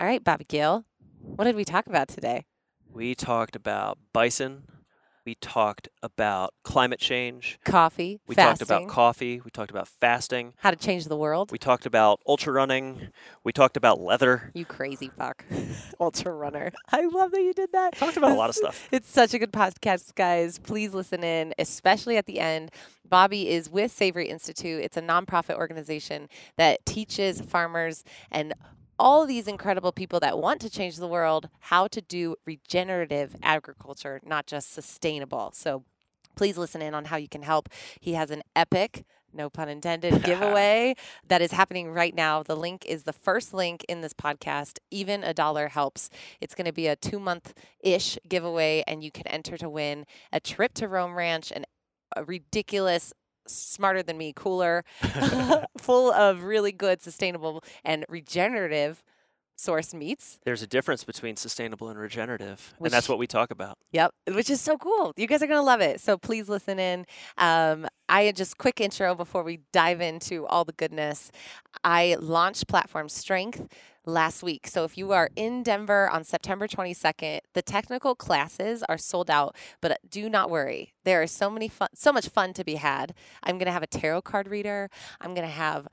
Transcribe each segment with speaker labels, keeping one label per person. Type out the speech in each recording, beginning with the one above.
Speaker 1: All right, Bobby Gill, what did we talk about today?
Speaker 2: We talked about bison. We talked about climate change.
Speaker 1: Coffee,
Speaker 2: We
Speaker 1: fasting,
Speaker 2: talked about coffee. We talked about fasting.
Speaker 1: how to change the world.
Speaker 2: We talked about ultra running. We talked about leather.
Speaker 1: You crazy fuck. Ultra runner. I love that you did that.
Speaker 2: Talked about a lot of stuff.
Speaker 1: It's such a good podcast, guys. Please listen in, especially at the end. Bobby is with Savory Institute. It's a nonprofit organization that teaches farmers and all these incredible people that want to change the world how to do regenerative agriculture, not just sustainable. So please listen in on how you can help. He has an epic, no pun intended, giveaway that is happening right now. The link is the first link in this podcast. Even a dollar helps. It's going to be a two month ish giveaway, and you can enter to win a trip to Rome Ranch and a ridiculous. Smarter than me, cooler, full of really good, sustainable, and regenerative source meats.
Speaker 2: There's a difference between sustainable and regenerative,
Speaker 1: Which-
Speaker 2: and that's what we talk about.
Speaker 1: Yep, which is so cool. You guys are going to love it. So please listen in. Um, I had just quick intro before we dive into all the goodness. I launched Platform Strength last week. So if you are in Denver on September 22nd, the technical classes are sold out, but do not worry. There is so many fun, so much fun to be had. I'm going to have a tarot card reader. I'm going to have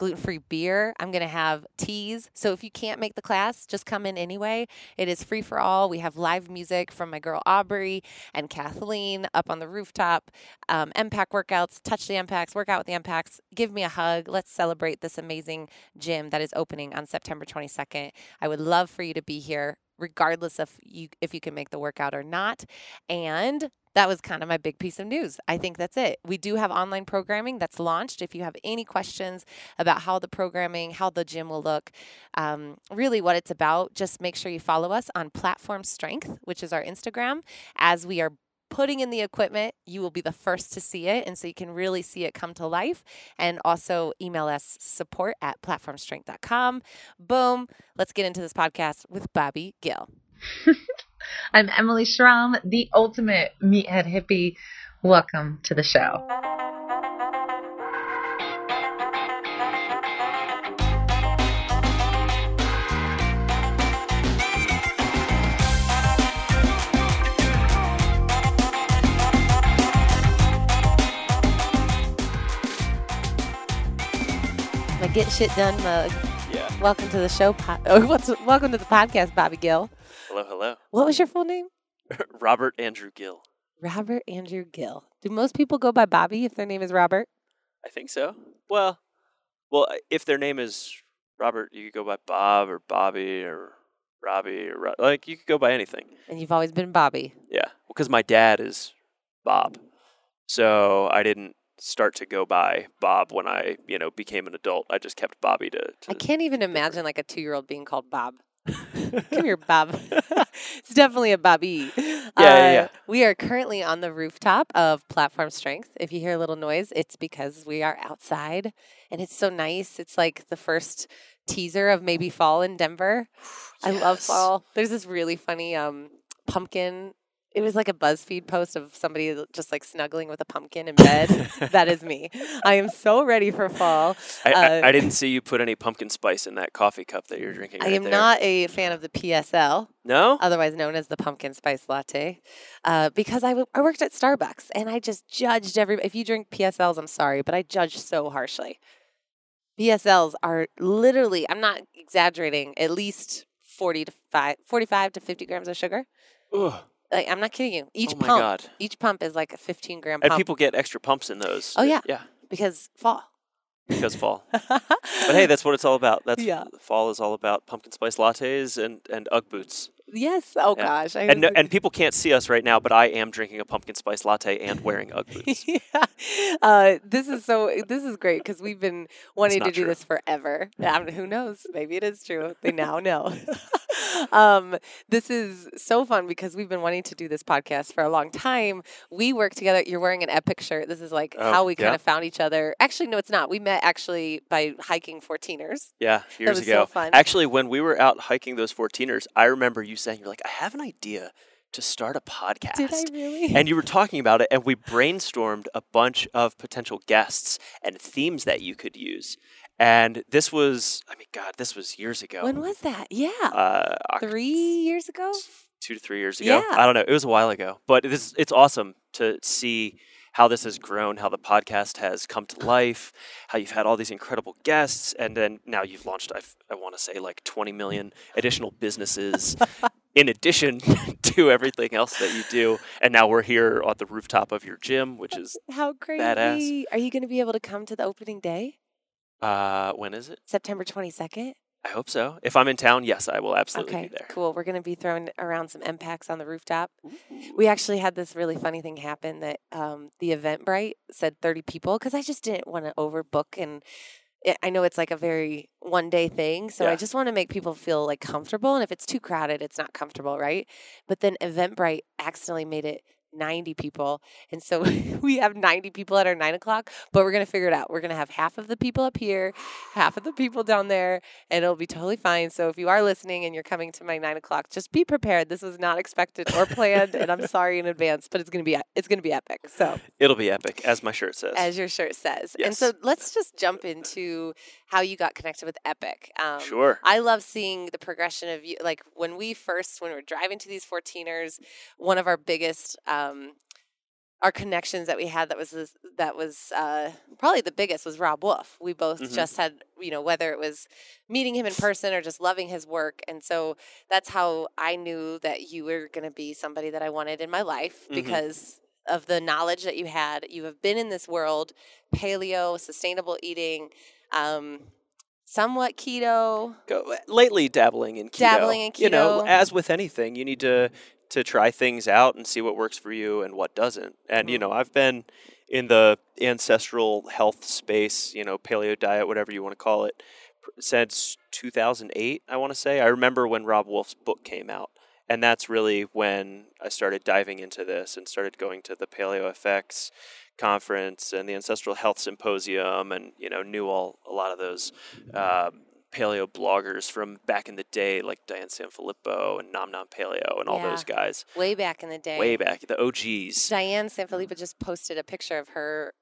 Speaker 1: gluten-free beer. I'm going to have teas. So if you can't make the class, just come in anyway. It is free for all. We have live music from my girl Aubrey and Kathleen up on the rooftop. Um, MPAC workouts, touch the MPACs, work out with the MPACs. Give me a hug. Let's celebrate this amazing gym that is opening on September 22nd. I would love for you to be here regardless of you if you can make the workout or not. And that was kind of my big piece of news. I think that's it. We do have online programming that's launched. If you have any questions about how the programming, how the gym will look, um, really what it's about, just make sure you follow us on Platform Strength, which is our Instagram. As we are putting in the equipment, you will be the first to see it. And so you can really see it come to life. And also email us support at platformstrength.com. Boom. Let's get into this podcast with Bobby Gill.
Speaker 3: I'm Emily Schramm, the ultimate meathead hippie. Welcome to the show.
Speaker 1: Get shit done mug.
Speaker 2: Yeah.
Speaker 1: Welcome to the show. Po- or oh, what's welcome to the podcast, Bobby Gill.
Speaker 2: Hello, hello.
Speaker 1: What was your full name?
Speaker 2: Robert Andrew Gill.
Speaker 1: Robert Andrew Gill. Do most people go by Bobby if their name is Robert?
Speaker 2: I think so. Well, well, if their name is Robert, you could go by Bob or Bobby or Robbie or like you could go by anything.
Speaker 1: And you've always been Bobby.
Speaker 2: Yeah, because my dad is Bob, so I didn't start to go by Bob when I you know became an adult. I just kept Bobby to. to
Speaker 1: I can't even imagine like a two year old being called Bob. Come here, Bob. it's definitely a Bobby. Yeah,
Speaker 2: yeah, yeah.
Speaker 1: We are currently on the rooftop of Platform Strength. If you hear a little noise, it's because we are outside and it's so nice. It's like the first teaser of maybe fall in Denver. I love fall. There's this really funny um, pumpkin. It was like a BuzzFeed post of somebody just like snuggling with a pumpkin in bed. that is me. I am so ready for fall.
Speaker 2: I, I,
Speaker 1: Uh,
Speaker 2: I didn't see you put any pumpkin spice in that coffee cup that you're drinking.
Speaker 1: I
Speaker 2: right
Speaker 1: am
Speaker 2: there.
Speaker 1: not a fan of the PSL,
Speaker 2: No.
Speaker 1: otherwise known as the pumpkin spice latte, uh, because I, w- I worked at Starbucks and I just judged every. If you drink PSLs, I'm sorry, but I judge so harshly. PSLs are literally, I'm not exaggerating, at least 40 to 5, 45 to 50 grams of sugar.
Speaker 2: Ugh.
Speaker 1: Like, I'm not kidding you. Each
Speaker 2: oh my
Speaker 1: pump,
Speaker 2: god.
Speaker 1: each pump is like a 15 gram
Speaker 2: And
Speaker 1: pump
Speaker 2: people get extra pumps in those.
Speaker 1: Oh, yeah.
Speaker 2: Yeah.
Speaker 1: because fall.
Speaker 2: Because fall. But hey, that's what it's all about. That's
Speaker 1: Yeah.
Speaker 2: fall is all about pumpkin spice lattes and and UGG boots.
Speaker 1: Yes. Oh
Speaker 2: Yeah.
Speaker 1: gosh. I
Speaker 2: And and people can't see us right now, but I am drinking a pumpkin spice latte and wearing UGG boots.
Speaker 1: yeah. Uh, this is so. This is great because we've been wanting to do
Speaker 2: true.
Speaker 1: this forever. Um, who knows? Maybe it is true. They now know. um, this is so fun because we've been wanting to do this podcast for a long time. We work together. You're wearing an epic shirt. This is like
Speaker 2: Oh,
Speaker 1: how we kind of found each other. Actually, no, it's not. We met actually by hiking 14ers.
Speaker 2: Yeah, years
Speaker 1: was so
Speaker 2: ago.
Speaker 1: fun.
Speaker 2: Actually, when we were out hiking those 14ers, I remember you saying, "You're like, I have an idea to start a podcast."
Speaker 1: Did I really?
Speaker 2: and you were talking about it, and we brainstormed a bunch of potential guests and themes that you could use. And this was, I mean, God, this was years ago.
Speaker 1: When was that? Yeah.
Speaker 2: uh,
Speaker 1: Three years ago?
Speaker 2: two to three years ago.
Speaker 1: Yeah.
Speaker 2: I don't know. It was a while ago, but this it's awesome to see how this has grown, how the podcast has come to life, how you've had all these incredible guests, and then now you've launched. I, I want to say like 20 million additional businesses. In addition to everything else that you do, and now we're here at the rooftop of your gym, which is
Speaker 1: How crazy.
Speaker 2: Badass.
Speaker 1: Are you going to be able to come to the opening day?
Speaker 2: uh, when is it?
Speaker 1: September 22nd?
Speaker 2: I hope so. If I'm in town, yes, I will absolutely
Speaker 1: okay,
Speaker 2: be there.
Speaker 1: cool. We're going to be throwing around some MPACs on the rooftop. We actually had this really funny thing happen that um, the Eventbrite said 30 people because I just didn't want to overbook and it, I know it's like a very one day thing, so I just want to make people feel like comfortable. And if it's too crowded, it's not comfortable, right? But then Eventbrite accidentally made it 90 people. And so we have 90 people at our nine o'clock, but we're going to figure it out. We're going to have half of the people up here, half of the people down there, and it'll be totally fine. So if you are listening and you're coming to my nine o'clock, just be prepared. This was not expected or planned, and I'm sorry in advance, but it's going to be, it's going to be epic. So
Speaker 2: It'll be epic, as my shirt says.
Speaker 1: as your shirt says. Yes. And so let's just jump into how you got connected with Epic. Um,
Speaker 2: sure.
Speaker 1: I love seeing the progression of you. Like when we first, when we were driving to these 14ers, one of our biggest, um, our connections that we had that was this, that was uh, probably the biggest was Robb Wolf. We both
Speaker 2: Mhm.
Speaker 1: just had you know whether it was meeting him in person or just loving his work, and so that's how I knew that you were going to be somebody that I wanted in my life
Speaker 2: Mhm.
Speaker 1: because of the knowledge that you had. You have been in this world, paleo, sustainable eating. Um, Somewhat keto,
Speaker 2: go lately dabbling in keto.
Speaker 1: Dabbling in keto.
Speaker 2: You know, as with anything, you need to to try things out and see what works for you and what doesn't. And you
Speaker 1: Mhm.
Speaker 2: know, I've been in the ancestral health space, you know, paleo diet, whatever you want to call it, since 2008. I want to say. I remember when Robb Wolf's book came out, and that's really when I started diving into this and started going to the Paleo FX conference and the Ancestral Health Symposium, and you know, knew all a lot of those. Um, paleo bloggers from back in the day, like Diane Sanfilippo and Nom Nom Paleo and all those guys,
Speaker 1: way back in the day.
Speaker 2: way back, the OGs.
Speaker 1: Diane Sanfilippo just posted a picture of her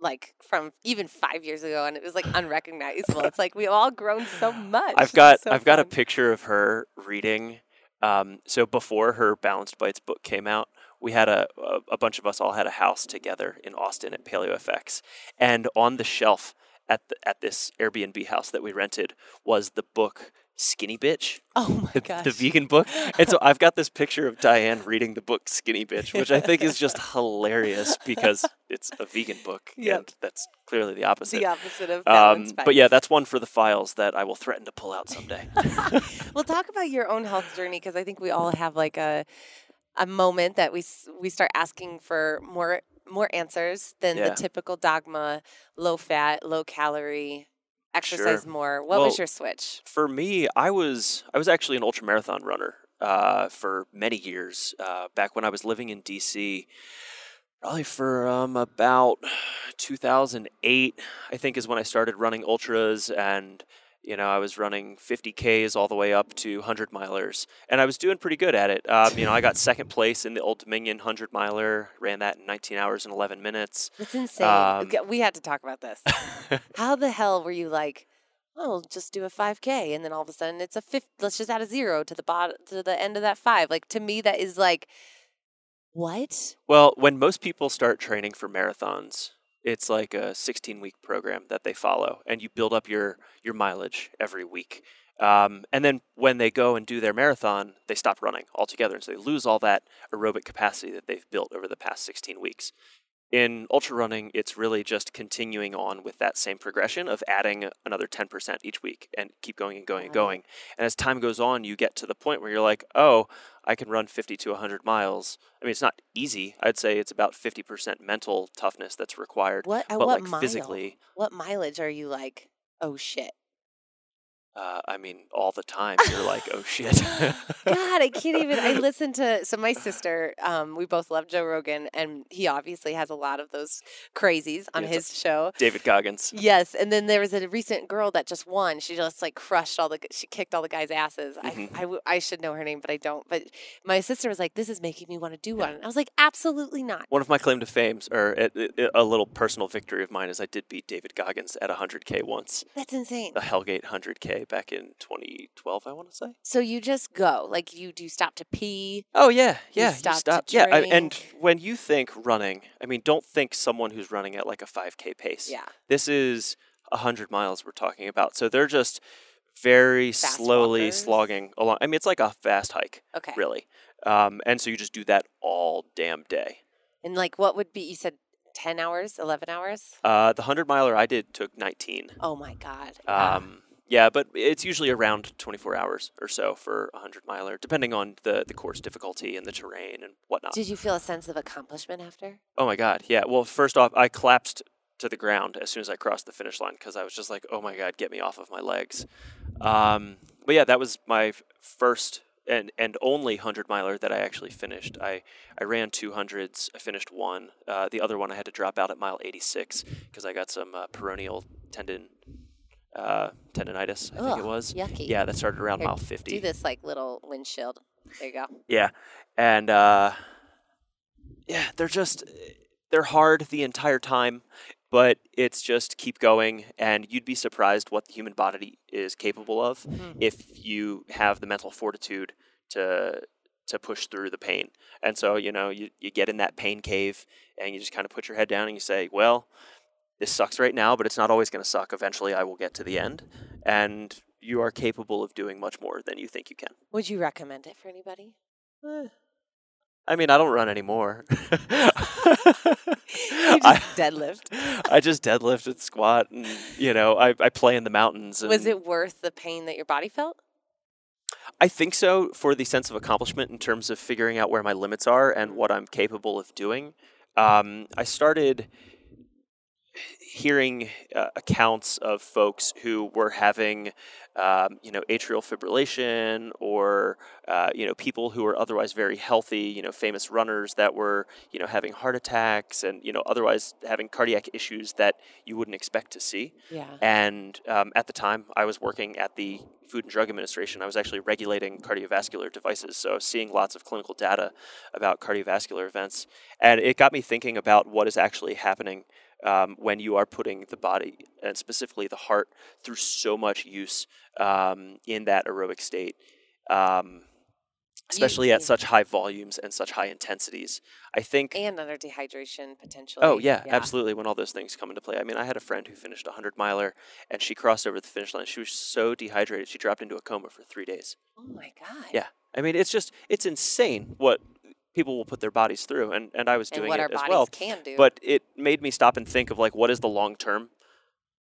Speaker 1: like from even five years ago and it was like unrecognizable. it's like we've all grown so much.
Speaker 2: I've got
Speaker 1: so
Speaker 2: I've got a picture of her reading. Um, so before her Balanced Bites book came out, we had a, a a bunch of us all had a house together in Austin at Paleo FX, and on the shelf at the, at this Airbnb house that we rented was the book Skinny Bitch,
Speaker 1: Oh my
Speaker 2: the,
Speaker 1: gosh.
Speaker 2: the vegan book. And so I've got this picture of Diane reading the book Skinny Bitch, which I think is just hilarious because it's a vegan book,
Speaker 1: Yep.
Speaker 2: and that's clearly the opposite.
Speaker 1: the opposite of
Speaker 2: Um, but yeah, that's one for the files that I will threaten to pull out someday.
Speaker 1: well, talk about your own health journey because I think we all have like a a moment that we we start asking for more more answers than
Speaker 2: Yeah.
Speaker 1: the typical dogma: low fat, low calorie, exercise
Speaker 2: Sure.
Speaker 1: more. What was your switch?
Speaker 2: for me, I was I was actually an ultra marathon runner uh, for many years. Uh, back when I was living in DC, probably for um, about 2008, I think is when I started running ultras, and you know I was running 50 Ks all the way up to 100 milers, and I was doing pretty good at it. Um, you know, I got second place in the Old Dominion 100 miler, ran that in 19 hours and 11 minutes.
Speaker 1: It's insane.
Speaker 2: um,
Speaker 1: we had to talk about this. How the hell were you like? Oh, just do a 5K, and then all of a sudden it's a fifth. Let's just add a zero to the bottom to the end of that five. Like to me, that is like, what?
Speaker 2: Well, when most people start training for marathons, it's like a 16 week program that they follow, and you build up your your mileage every week. Um, and then when they go and do their marathon, they stop running altogether, and so they lose all that aerobic capacity that they've built over the past 16 weeks. In ultra running, it's really just continuing on with that same progression of adding another 10% each week and keep going and going and going. And as time goes on, you get to the point where you're like, oh, I can run 50 to 100 miles. I mean, it's not easy. I'd say it's about 50% mental toughness that's required.
Speaker 1: What?
Speaker 2: But
Speaker 1: what
Speaker 2: like
Speaker 1: mile?
Speaker 2: physically,
Speaker 1: What mileage are you like? Oh shit!
Speaker 2: Uh, I mean, all the time. You're like, oh shit.
Speaker 1: God, I can't even. I listened to so my sister. Um, we both love Joe Rogan, and he obviously has a lot of those crazies on
Speaker 2: Yeah,
Speaker 1: his show.
Speaker 2: David Goggins.
Speaker 1: Yes, and then there was a recent girl that just won. She just like crushed all the. She kicked all the guys' asses.
Speaker 2: Mhm.
Speaker 1: I, I, I should know her name, but I don't. But my sister was like, "This is making me want to do one." And I was like, "Absolutely not."
Speaker 2: One of my claim to fames, or a, a- a little personal victory of mine, is I did beat David Goggins at 100k once,
Speaker 1: That's insane.
Speaker 2: the Hellgate 100k back in 2012, I want to say.
Speaker 1: So you just go, like you do stop to pee.
Speaker 2: Oh yeah,
Speaker 1: You
Speaker 2: yeah.
Speaker 1: stop to
Speaker 2: yeah, I- and when you think running, I mean, don't think someone who's running at like a 5k pace.
Speaker 1: Yeah.
Speaker 2: This is 100 miles we're talking about, so they're just very
Speaker 1: Fast
Speaker 2: slowly
Speaker 1: walkers?
Speaker 2: slogging along. I mean, it's like a fast hike,
Speaker 1: Okay.
Speaker 2: really. Um, and so you just do that all damn day.
Speaker 1: And like, what would be? You said ten hours, eleven hours.
Speaker 2: Uh, the 100 miler I did took 19.
Speaker 1: Oh my god.
Speaker 2: Um, yeah, but it's usually around 24 hours or so for a 100 miler, depending on the, the course difficulty and the terrain and whatnot.
Speaker 1: Did you feel a sense of accomplishment after?
Speaker 2: Oh my God. Yeah. Well, first off, I collapsed to the ground as soon as I crossed the finish line because I was just like, oh my God, get me off of my legs. Um, but yeah, that was my first and, and only 100 miler that I actually finished. I, I ran 200s. I finished one. Uh, the other one I had to drop out at mile 86 because I got some uh, peroneal tendon uh, tendonitis, I think it was.
Speaker 1: Yucky.
Speaker 2: Yeah, that started around
Speaker 1: Here,
Speaker 2: mile 50.
Speaker 1: Do this like little windshield. There you go.
Speaker 2: Yeah, and uh, yeah, they're just they're hard the entire time, but it's just keep going, and you'd be surprised what the human body is capable of
Speaker 1: Mhm.
Speaker 2: if you have the mental fortitude to to push through the pain. And so you know you you get in that pain cave, and you just kind of put your head down and you say, well. This sucks right now, but it's not always going to suck. Eventually, I will get to the end, and you are capable of doing much more than you think you can.
Speaker 1: Would you recommend it for anybody?
Speaker 2: Eh, I mean, I don't run anymore.
Speaker 1: You
Speaker 2: I,
Speaker 1: just deadlift.
Speaker 2: I just deadlift and squat, and you know, I, I play in the mountains. And
Speaker 1: Was it worth the pain that your body felt?
Speaker 2: I think so for the sense of accomplishment in terms of figuring out where my limits are and what I'm capable of doing. Um, I started hearing uh, accounts of folks who were having, um, you know, atrial fibrillation or, uh, you know, people who were otherwise very healthy, you know, famous runners that were, you know, having heart attacks and, you know, otherwise having cardiac issues that you wouldn't expect to see.
Speaker 1: Yeah.
Speaker 2: And um, at the time, I was working at the Food and Drug Administration. I was actually regulating cardiovascular devices, so I was seeing lots of clinical data about cardiovascular events. And it got me thinking about what is actually happening um, when you are putting the body, and specifically the heart, through so much use um, in that aerobic state. Um, especially
Speaker 1: you-
Speaker 2: at such high volumes and such high intensities. I think
Speaker 1: And under dehydration potentially.
Speaker 2: Oh yeah, absolutely. When all those things come into play. I mean, I had a friend who finished a hundred miler, and she crossed over the finish line. She was so dehydrated, she dropped into a coma for three days.
Speaker 1: Oh my god.
Speaker 2: Yeah, I mean, it's just it's insane what people will put their bodies through, and and I was
Speaker 1: And
Speaker 2: doing
Speaker 1: what
Speaker 2: it
Speaker 1: our
Speaker 2: as
Speaker 1: bodies
Speaker 2: well.
Speaker 1: can do.
Speaker 2: But it made me stop and think of like, what is the long term?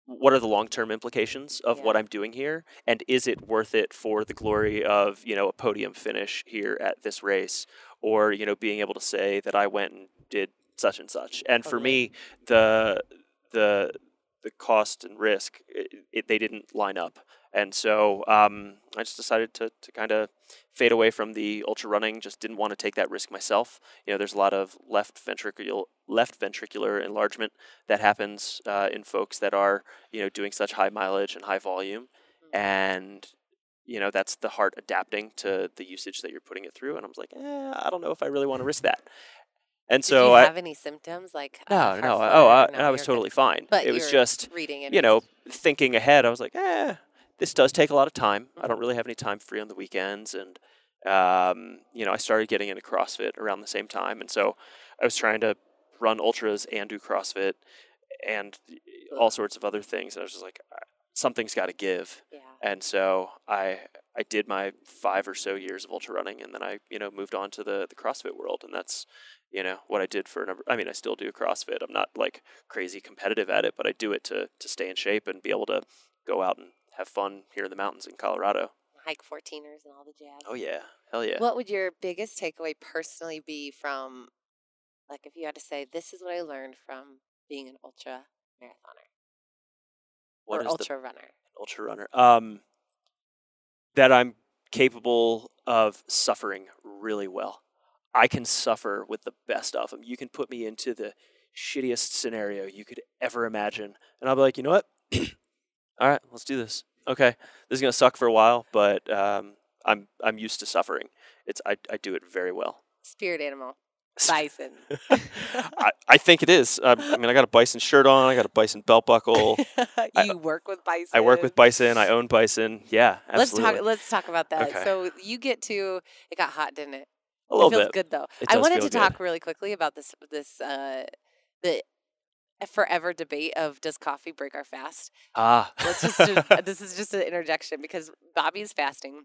Speaker 2: What are the long term implications of what I'm doing here, and is it worth it for the glory of you know a podium finish here at this race, or you know being able to say that I went and did such and such? And for me, the the the cost and risk it, it, they didn't line up, and so um, I just decided to to kind of fade away from the ultra running. Just didn't want to take that risk myself. You know, there's a lot of left ventricular left ventricular enlargement that happens uh, in folks that are you know doing such high mileage and high volume,
Speaker 1: Mhm.
Speaker 2: and you know that's the heart adapting to the usage that you're putting it through. And I was like, eh, I don't know if I really want to risk that. And
Speaker 1: Did
Speaker 2: so
Speaker 1: you
Speaker 2: I
Speaker 1: have any symptoms like uh,
Speaker 2: no no oh I,
Speaker 1: No,
Speaker 2: I was
Speaker 1: you're good.
Speaker 2: totally fine.
Speaker 1: But
Speaker 2: it was just
Speaker 1: reading it.
Speaker 2: you know, thinking ahead, I was like, eh, this does take a lot of time. I don't really have any time free on the weekends. And, um, you know, I started getting into CrossFit around the same time. And so I was trying to run ultras and do CrossFit and all sorts of other things. And I was just like, "Uh, something's got to give.
Speaker 1: Yeah.
Speaker 2: And so I I did my five or so years of ultra running, and then I you know moved on to the the CrossFit world, and that's you know what I did for a number. I mean, I still do CrossFit. I'm not like crazy competitive at it, but I do it to to stay in shape and be able to go out and have fun here in the mountains in Colorado.
Speaker 1: Hike 14ers and all the jazz.
Speaker 2: Oh yeah, hell yeah.
Speaker 1: What would your biggest takeaway personally be from, like, if you had to say, this is what I learned from being an ultra marathoner
Speaker 2: What
Speaker 1: or
Speaker 2: is the
Speaker 1: ultra runner?
Speaker 2: An ultra runner? Um, that I'm capable of suffering really well. I can suffer with the best of them. You can put me into the shittiest scenario you could ever imagine, and I'll be like, you know what? All right, let's do this. Okay, this is gonna suck for a while, but um, I'm I'm used to suffering. It's I I do it very well.
Speaker 1: Spirit animal. Bison.
Speaker 2: I, I think it is. Um, I mean, I got a bison shirt on. I got a bison belt buckle.
Speaker 1: you work with bison.
Speaker 2: I work with bison. I own bison. Yeah, absolutely.
Speaker 1: Let's talk. Let's talk about that.
Speaker 2: Okay.
Speaker 1: So you get to. It got hot, didn't it?
Speaker 2: a little
Speaker 1: it feels
Speaker 2: bit.
Speaker 1: good though. I wanted to
Speaker 2: good.
Speaker 1: talk really quickly about this. This uh, the forever debate of does coffee break our fast?
Speaker 2: Ah,
Speaker 1: Let's just. this is just an interjection because Bobby's fasting.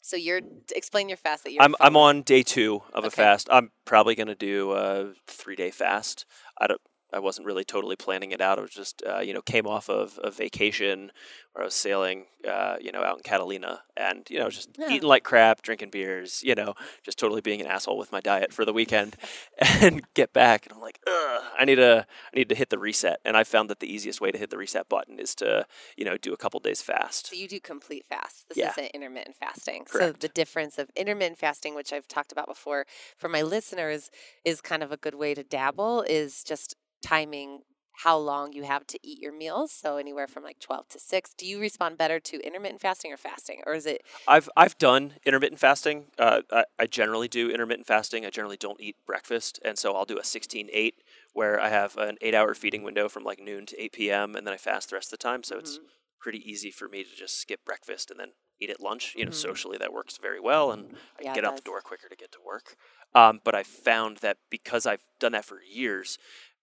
Speaker 1: So you're explain your fast that you're.
Speaker 2: I'm I'm on day two of a fast. I'm probably gonna do a three day fast. I don't. I wasn't really totally planning it out. I was just, uh, you know, came off of a vacation where I was sailing, uh, you know, out in Catalina, and you know, just
Speaker 1: Yeah.
Speaker 2: eating like crap, drinking beers, you know, just totally being an asshole with my diet for the weekend, and get back, and I'm like, Ugh, I need to, I need to hit the reset, and I found that the easiest way to hit the reset button is to, you know, do a couple days fast.
Speaker 1: So you do complete fast. This
Speaker 2: Yeah.
Speaker 1: isn't intermittent fasting.
Speaker 2: Correct.
Speaker 1: So the difference of intermittent fasting, which I've talked about before, for my listeners, is kind of a good way to dabble. Is just timing how long you have to eat your meals. So anywhere from like twelve to six. Do you respond better to intermittent fasting or fasting, or is it?
Speaker 2: I've I've done intermittent fasting. Uh, I, I generally do intermittent fasting. I generally don't eat breakfast, and so I'll do a 16-8 where I have an eight-hour feeding window from like noon to 8 p.m. and then I fast the rest of the time. So it's
Speaker 1: Mhm.
Speaker 2: pretty easy for me to just skip breakfast and then eat at lunch. You know,
Speaker 1: Mhm.
Speaker 2: socially that works very well, and I
Speaker 1: Yeah,
Speaker 2: get out the door quicker to get to work. Um, but I found that because I've done that for years,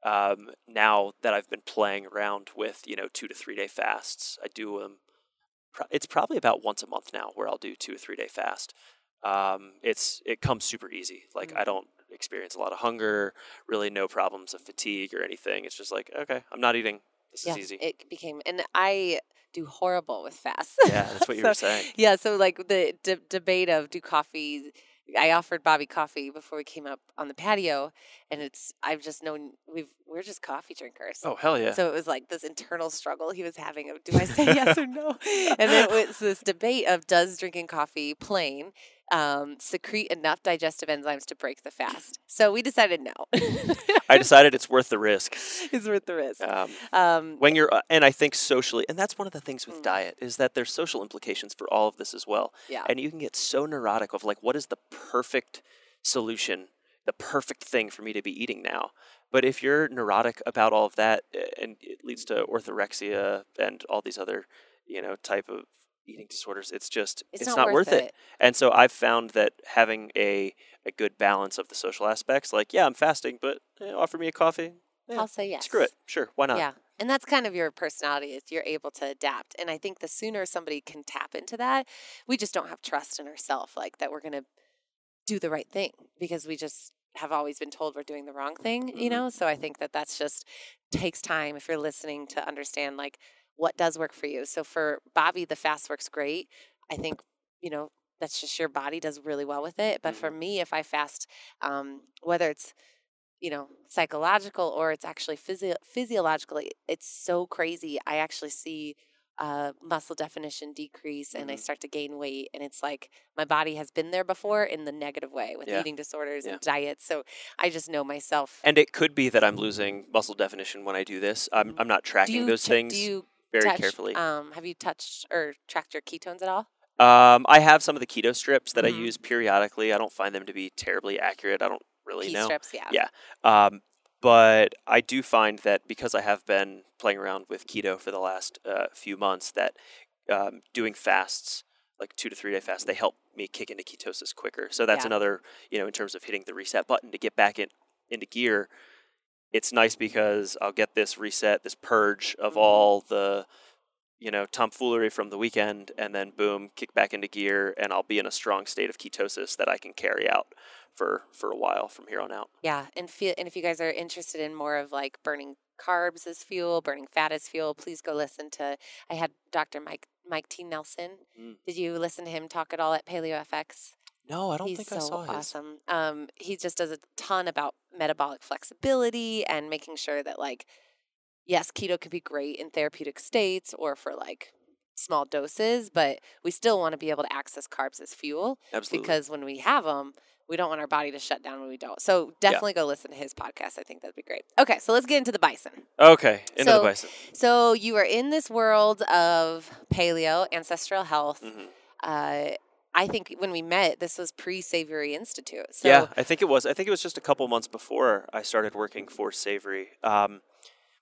Speaker 2: um, now that I've been playing around with you know two to three day fasts, I do them. pro- It's probably about once a month now where I'll do two or three day fast. Um, it's it comes super easy. Like I
Speaker 1: Mhm.
Speaker 2: don't experience a lot of hunger, really no problems of fatigue or anything. It's just like okay, I'm not eating. This
Speaker 1: Yeah,
Speaker 2: is easy.
Speaker 1: it became, and I do horrible with fasts.
Speaker 2: yeah, that's what you
Speaker 1: So-
Speaker 2: were saying.
Speaker 1: Yeah, so like the de- debate of do coffee. I offered Bobby coffee before we came up on the patio, and it's I've just known we've we're just coffee drinkers.
Speaker 2: Oh hell yeah!
Speaker 1: So it was like this internal struggle he was having of do I say yes or no? And it was this debate of does drinking coffee plain um, secrete enough digestive enzymes to break the fast? So we decided no.
Speaker 2: I decided it's worth the risk.
Speaker 1: it's worth the risk.
Speaker 2: Um,
Speaker 1: Um,
Speaker 2: when you're uh, and i think socially and that's one of the things with
Speaker 1: Mm.
Speaker 2: diet is that there's social implications for all of this as well
Speaker 1: yeah.
Speaker 2: and you can get so neurotic of like what is the perfect solution the perfect thing for me to be eating now but if you're neurotic about all of that and it leads to orthorexia and all these other you know type of eating disorders it's just
Speaker 1: It's,
Speaker 2: not,
Speaker 1: not,
Speaker 2: worth it. and so i've found that having a a good balance of the social aspects like yeah i'm fasting but eh, offer me a coffee Yeah,
Speaker 1: I'll say yes.
Speaker 2: screw it sure why not
Speaker 1: Yeah. And that's kind of your personality is you're able to adapt. And I think the sooner somebody can tap into that, we just don't have trust in ourselves like that we're going to do the right thing because we just have always been told we're doing the wrong thing, you
Speaker 2: Mhm.
Speaker 1: know? So I think that that's just takes time if you're listening to understand like what does work for you. So for Bobby the fast works great. I think, you know, that's just your body does really well with it. But for me if I fast um whether it's you know, psychological or it's actually physio- physiologically, it's so crazy. I actually see uh, muscle definition decrease and I
Speaker 2: Mhm.
Speaker 1: start to gain weight. And it's like my body has been there before in the negative way with
Speaker 2: Yeah.
Speaker 1: eating disorders
Speaker 2: Yeah.
Speaker 1: and diets. So I just know myself.
Speaker 2: And it could be that I'm losing muscle definition when I do this. I'm, I'm not tracking those
Speaker 1: ch-
Speaker 2: things
Speaker 1: Do you
Speaker 2: very carefully.
Speaker 1: Um, have you touched or tracked your ketones at all?
Speaker 2: Um, I have some of the keto strips that
Speaker 1: Mhm.
Speaker 2: I use periodically. I don't find them to be terribly accurate. I don't really
Speaker 1: Key
Speaker 2: know.
Speaker 1: strips, yeah.
Speaker 2: Yeah. Um, but I do find that because I have been playing around with keto for the last uh, few months, that um, doing fasts, like two to three day fasts, they help me kick into ketosis quicker. So that's
Speaker 1: Yeah.
Speaker 2: another, you know, in terms of hitting the reset button to get back in into gear. It's nice because I'll get this reset, this purge of
Speaker 1: Mhm.
Speaker 2: all the, you know, tomfoolery from the weekend, and then boom, kick back into gear, and I'll be in a strong state of ketosis that I can carry out for for a while from here on out.
Speaker 1: Yeah, and feel and if you guys are interested in more of like burning carbs as fuel, burning fat as fuel, please go listen to. I had Dr. Mike Mike T Nelson.
Speaker 2: Mm.
Speaker 1: Did you listen to him talk at all at Paleo FX?
Speaker 2: No, I don't
Speaker 1: He's
Speaker 2: think
Speaker 1: so
Speaker 2: I saw his.
Speaker 1: awesome. Um, he just does a ton about metabolic flexibility and making sure that like, yes, keto can be great in therapeutic states or for like small doses, but we still want to be able to access carbs as fuel
Speaker 2: Absolutely.
Speaker 1: because when we have them, we don't want our body to shut down when we don't. So definitely go listen to his podcast. I think that'd be great. Okay, so let's get into the bison.
Speaker 2: okay, into
Speaker 1: So-
Speaker 2: the bison.
Speaker 1: So you are in this world of paleo, ancestral health.
Speaker 2: hmm
Speaker 1: Uh, I think when we met, this was pre Savory Institute. So
Speaker 2: yeah, I think it was. I think it was just a couple months before I started working for Savory. Um,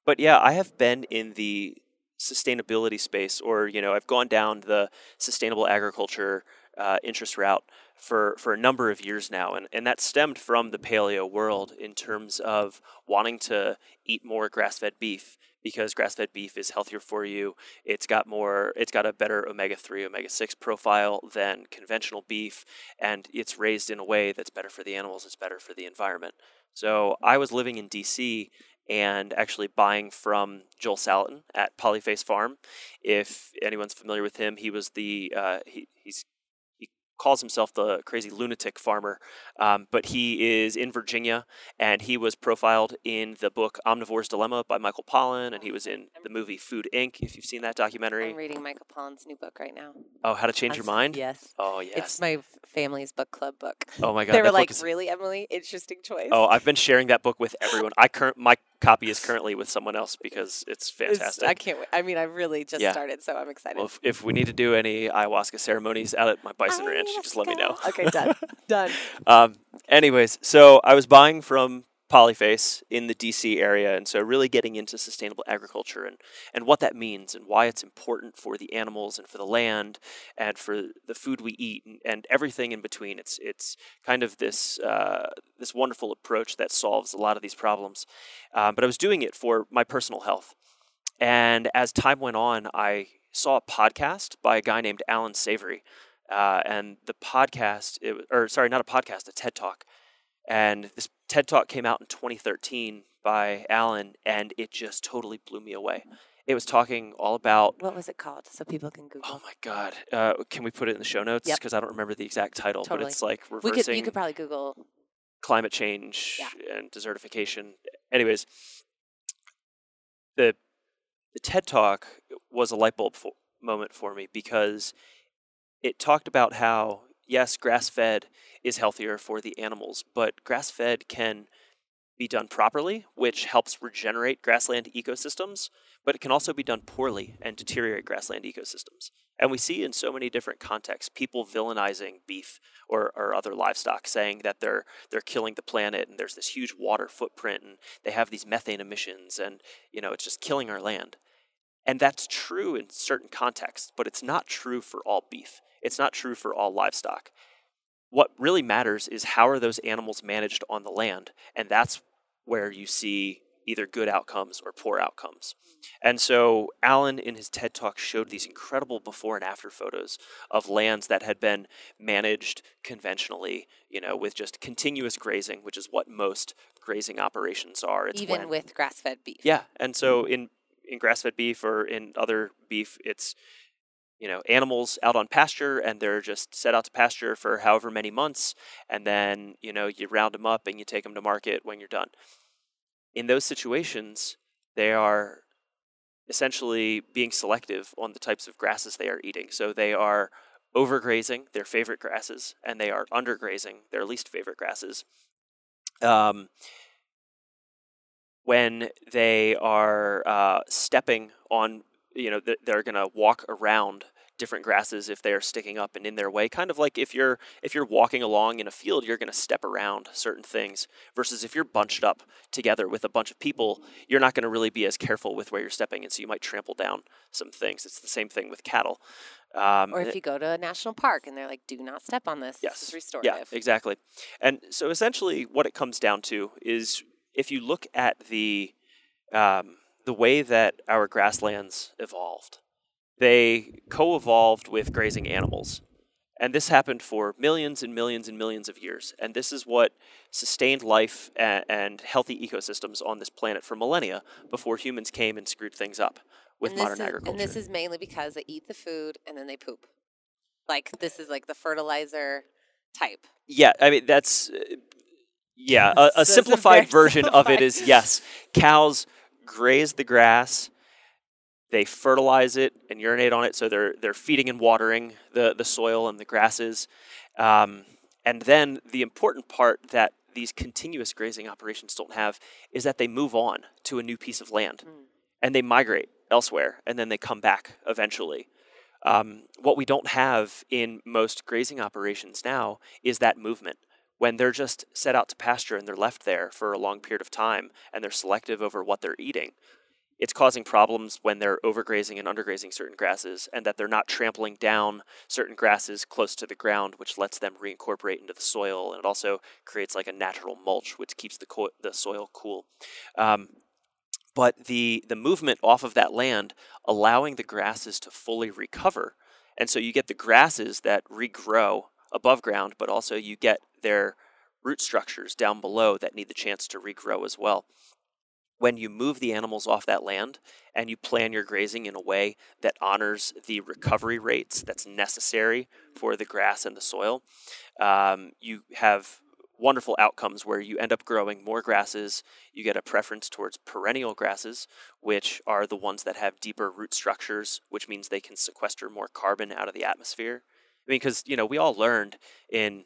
Speaker 2: but yeah, I have been in the sustainability space, or you know, I've gone down the sustainable agriculture uh, interest route for for a number of years now, and and that stemmed from the paleo world in terms of wanting to eat more grass fed beef because grass fed beef is healthier for you. It's got more. It's got a better omega three, omega six profile than conventional beef and it's raised in a way that's better for the animals, it's better for the environment. So I was living in DC and actually buying from Joel Salatin at Polyface Farm. If anyone's familiar with him, he was the uh, he calls himself the crazy lunatic farmer, um, but he is in Virginia and he was profiled in the book Omnivore's Dilemma by Michael Pollan, and he was in the movie Food Inc. If you've seen that documentary,
Speaker 1: I'm reading Michael Pollan's new book right now.
Speaker 2: oh, How to Change
Speaker 1: I'm
Speaker 2: Your Mind.
Speaker 1: Yes.
Speaker 2: Oh yes.
Speaker 1: It's my family's book club book.
Speaker 2: oh my god.
Speaker 1: they were like,
Speaker 2: is
Speaker 1: really, Emily? Interesting choice.
Speaker 2: Oh, I've been sharing that book with everyone. I current my copy is currently with someone else because it's
Speaker 1: It's-
Speaker 2: fantastic.
Speaker 1: I can't wait. I mean, I really just
Speaker 2: Yeah.
Speaker 1: started, so I'm excited.
Speaker 2: well, if, if we need to do any ayahuasca ceremonies out at my bison ranch, just let me know.
Speaker 1: Okay, done. done.
Speaker 2: um, anyways, so I was buying from Polyface in the DC area, and so really getting into sustainable agriculture and, and what that means and why it's important for the animals and for the land and for the food we eat and, and everything in between. It's it's kind of this uh, this wonderful approach that solves a lot of these problems. Um, but I was doing it for my personal health, and as time went on, I saw a podcast by a guy named Allan Savory. Uh, and the podcast, it, or sorry, not a podcast, a TED Talk. And this TED Talk came out in 2013 by Allan, and it just totally blew me away. It was talking all about,
Speaker 1: What was it called? So people can Google.
Speaker 2: oh my God, uh, can we put it in the show notes?
Speaker 1: Yep.
Speaker 2: Because I don't remember the exact title, but it's like reversing.
Speaker 1: we could. You could probably Google.
Speaker 2: climate change
Speaker 1: Yeah.
Speaker 2: and desertification. Anyways, the the TED Talk was a light bulb for, moment for me because it talked about how yes, grass fed is healthier for the animals, but grass fed can be done properly, which helps regenerate grassland ecosystems, but it can also be done poorly and deteriorate grassland ecosystems. And we see in so many different contexts people villainizing beef or, or other livestock, saying that they're they're killing the planet and there's this huge water footprint and they have these methane emissions and you know it's just killing our land. And that's true in certain contexts, but it's not true for all beef. It's not true for all livestock. What really matters is how are those animals managed on the land, and that's where you see either good outcomes or poor outcomes. And so Allan in his TED Talk showed these incredible before and after photos of lands that had been managed conventionally, you know, with just continuous grazing, which is what most grazing operations are. It's
Speaker 1: even
Speaker 2: when-
Speaker 1: with grass-fed beef.
Speaker 2: yeah, and so mm-hmm. in in grass-fed beef or in other beef, it's you know animals out on pasture and they're just set out to pasture for however many months, and then you know you round them up and you take them to market when you're done. In those situations, they are essentially being selective on the types of grasses they are eating. So they are overgrazing their favorite grasses, and they are undergrazing their least favorite grasses. Um, when they are uh, stepping on, you know, they're going to walk around different grasses if they are sticking up and in their way. Kind of like if you're if you're walking along in a field, you're going to step around certain things. Versus if you're bunched up together with a bunch of people, you're not going to really be as careful with where you're stepping, and so you might trample down some things. It's the same thing with cattle. Um,
Speaker 1: Or if you go to a national park and they're like, "Do not step on this.
Speaker 2: Yes.
Speaker 1: This is restorative."
Speaker 2: Yeah, exactly. And so essentially, what it comes down to is if you look at the um, the way that our grasslands evolved, they co-evolved with grazing animals, and this happened for millions and millions and millions of years. And this is what sustained life and, and healthy ecosystems on this planet for millennia before humans came and screwed things up with
Speaker 1: and
Speaker 2: modern
Speaker 1: is,
Speaker 2: agriculture.
Speaker 1: And this is mainly because they eat the food and then they poop. Like this is like the fertilizer type.
Speaker 2: Yeah, I mean that's uh, yeah. A, a simplified version of it is yes, cows graze the grass, they fertilize it and urinate on it, so they're they're feeding and watering the the soil and the grasses. Um, and then the important part that these continuous grazing operations don't have is that they move on to a new piece of land
Speaker 1: Mm.
Speaker 2: and they migrate elsewhere and then they come back eventually. Um, what we don't have in most grazing operations now is that movement. When they're just set out to pasture and they're left there for a long period of time and they're selective over what they're eating, it's causing problems when they're overgrazing and undergrazing certain grasses and that they're not trampling down certain grasses close to the ground, which lets them reincorporate into the soil. And it also creates like a natural mulch, which keeps the, co- the soil cool. Um, but the, the movement off of that land, allowing the grasses to fully recover. And so you get the grasses that regrow above ground, but also you get their root structures down below that need the chance to regrow as well when you move the animals off that land and you plan your grazing in a way that honors the recovery rates that's necessary for the grass and the soil, um, you have wonderful outcomes where you end up growing more grasses. You get a preference towards perennial grasses, which are the ones that have deeper root structures, which means they can sequester more carbon out of the atmosphere. I mean, because, you know, we all learned in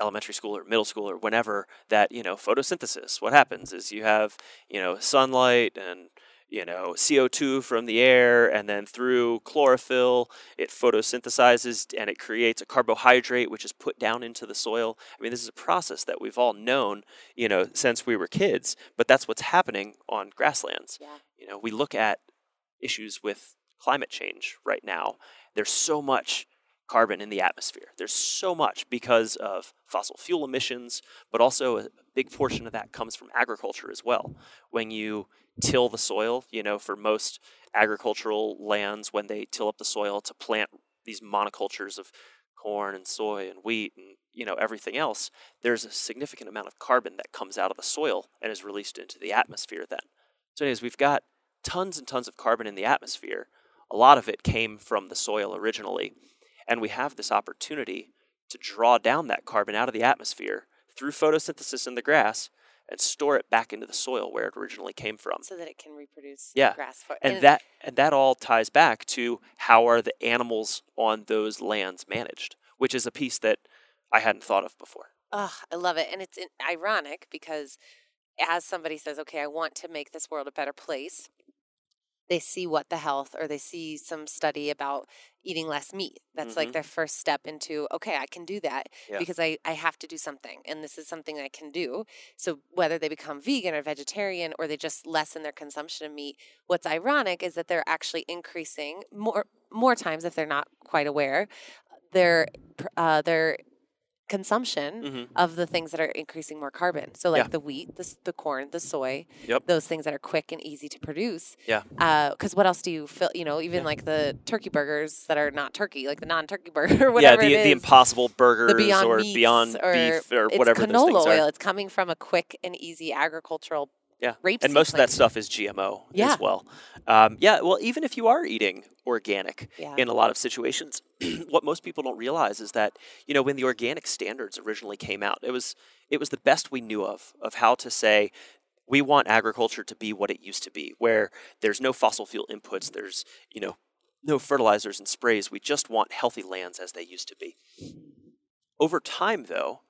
Speaker 2: elementary school or middle school or whenever that you know photosynthesis what happens is you have you know sunlight and you know CO2 from the air and then through chlorophyll it photosynthesizes and it creates a carbohydrate which is put down into the soil. I mean this is a process that we've all known you know since we were kids but that's what's happening on grasslands.
Speaker 1: Yeah.
Speaker 2: you know we look at issues with climate change right now. There's so much carbon in the atmosphere. There's so much because of fossil fuel emissions, but also a big portion of that comes from agriculture as well. When you till the soil, you know, for most agricultural lands, when they till up the soil to plant these monocultures of corn and soy and wheat and you know everything else, there's a significant amount of carbon that comes out of the soil and is released into the atmosphere then. So anyways, we've got tons and tons of carbon in the atmosphere. A lot of it came from the soil originally. And we have this opportunity to draw down that carbon out of the atmosphere through photosynthesis in the grass and store it back into the soil where it originally came from.
Speaker 1: so that it can reproduce
Speaker 2: Yeah,
Speaker 1: grass for
Speaker 2: And that and that all ties back to how are the animals on those lands managed, which is a piece that I hadn't thought of before.
Speaker 1: Oh, I love it. And it's ironic because as somebody says, okay, I want to make this world a better place, they see what the health or they see some study about eating less meat. That's like
Speaker 2: Mhm.
Speaker 1: their first step into, okay, I can do that
Speaker 2: Yeah.
Speaker 1: because I, I have to do something. And this is something I can do. So whether they become vegan or vegetarian or they just lessen their consumption of meat, what's ironic is that they're actually increasing more more times if they're not quite aware their uh, their consumption
Speaker 2: Mm-hmm.
Speaker 1: of the things that are increasing more carbon. So like
Speaker 2: Yeah.
Speaker 1: the wheat, the, the corn, the soy,
Speaker 2: Yep.
Speaker 1: those things that are quick and easy to produce.
Speaker 2: Yeah.
Speaker 1: Because what else do you feel? You know, even
Speaker 2: Yeah.
Speaker 1: like the turkey burgers that are not turkey, like the non-turkey burger, or
Speaker 2: Yeah, the, the impossible burgers
Speaker 1: the Beyond
Speaker 2: or Beyond
Speaker 1: or
Speaker 2: Beef or
Speaker 1: it's
Speaker 2: whatever those
Speaker 1: canola oil.
Speaker 2: are.
Speaker 1: It's coming from a quick and easy agricultural
Speaker 2: Yeah,
Speaker 1: rapeseed
Speaker 2: and most of that stuff is GMO
Speaker 1: Yeah.
Speaker 2: as well. Um, yeah, well, even if you are eating organic,
Speaker 1: Yeah.
Speaker 2: in a lot of situations, what most people don't realize is that you know when the organic standards originally came out, it was it was the best we knew of of how to say we want agriculture to be what it used to be, where there's no fossil fuel inputs, there's you know no fertilizers and sprays. We just want healthy lands as they used to be. Over time, though,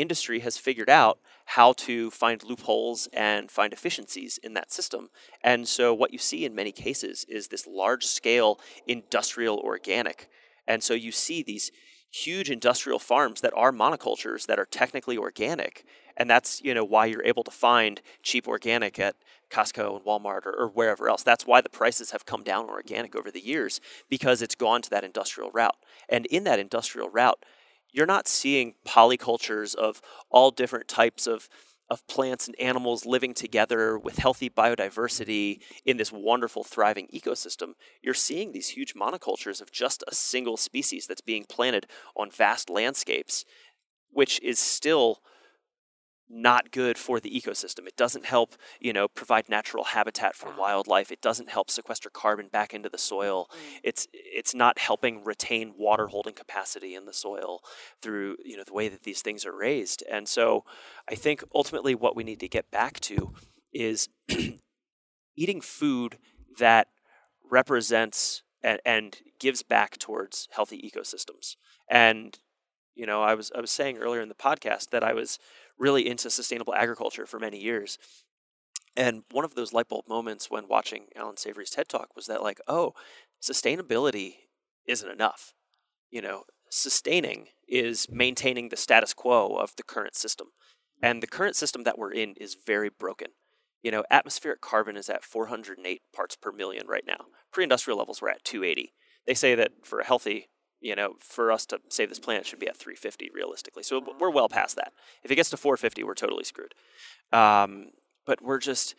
Speaker 2: industry has figured out how to find loopholes and find efficiencies in that system. And so, what you see in many cases is this large scale industrial organic. And so, you see these huge industrial farms that are monocultures that are technically organic. And that's you know why you're able to find cheap organic at Costco and Walmart or, or wherever else. That's why the prices have come down organic over the years because it's gone to that industrial route. And in that industrial route, you're not seeing polycultures of all different types of of plants and animals living together with healthy biodiversity in this wonderful thriving ecosystem. You're seeing these huge monocultures of just a single species that's being planted on vast landscapes which is still not good for the ecosystem. It doesn't help, you know, provide natural habitat for wildlife. It doesn't help sequester carbon back into the soil.
Speaker 1: Mm.
Speaker 2: It's it's not helping retain water holding capacity in the soil through, you know, the way that these things are raised. And so I think ultimately what we need to get back to is eating food that represents and, and gives back towards healthy ecosystems. And you know, I was I was saying earlier in the podcast that I was really into sustainable agriculture for many years. And one of those light bulb moments when watching Allan Savory's TED Talk was that like, oh, sustainability isn't enough. You know, sustaining is maintaining the status quo of the current system. And the current system that we're in is very broken. You know, atmospheric carbon is at 408 parts per million right now. Pre industrial levels were at 280. They say that for a healthy, you know, for us to save this planet should be at 350 realistically. So we're well past that. If it gets to 450, we're totally screwed. Um, but we're just,